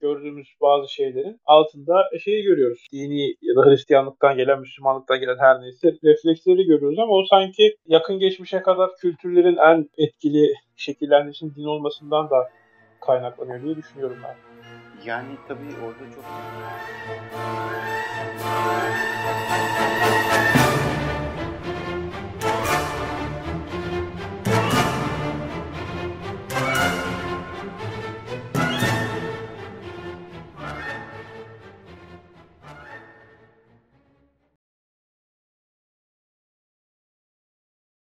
gördüğümüz bazı şeylerin altında şeyi görüyoruz. Dini ya da Hristiyanlıktan gelen, Müslümanlıktan gelen her neyse refleksleri görüyoruz ama o sanki yakın geçmişe kadar kültürlerin en etkili şekillenmesinin din olmasından da kaynaklanıyor diye düşünüyorum ben. Yani tabii orada çok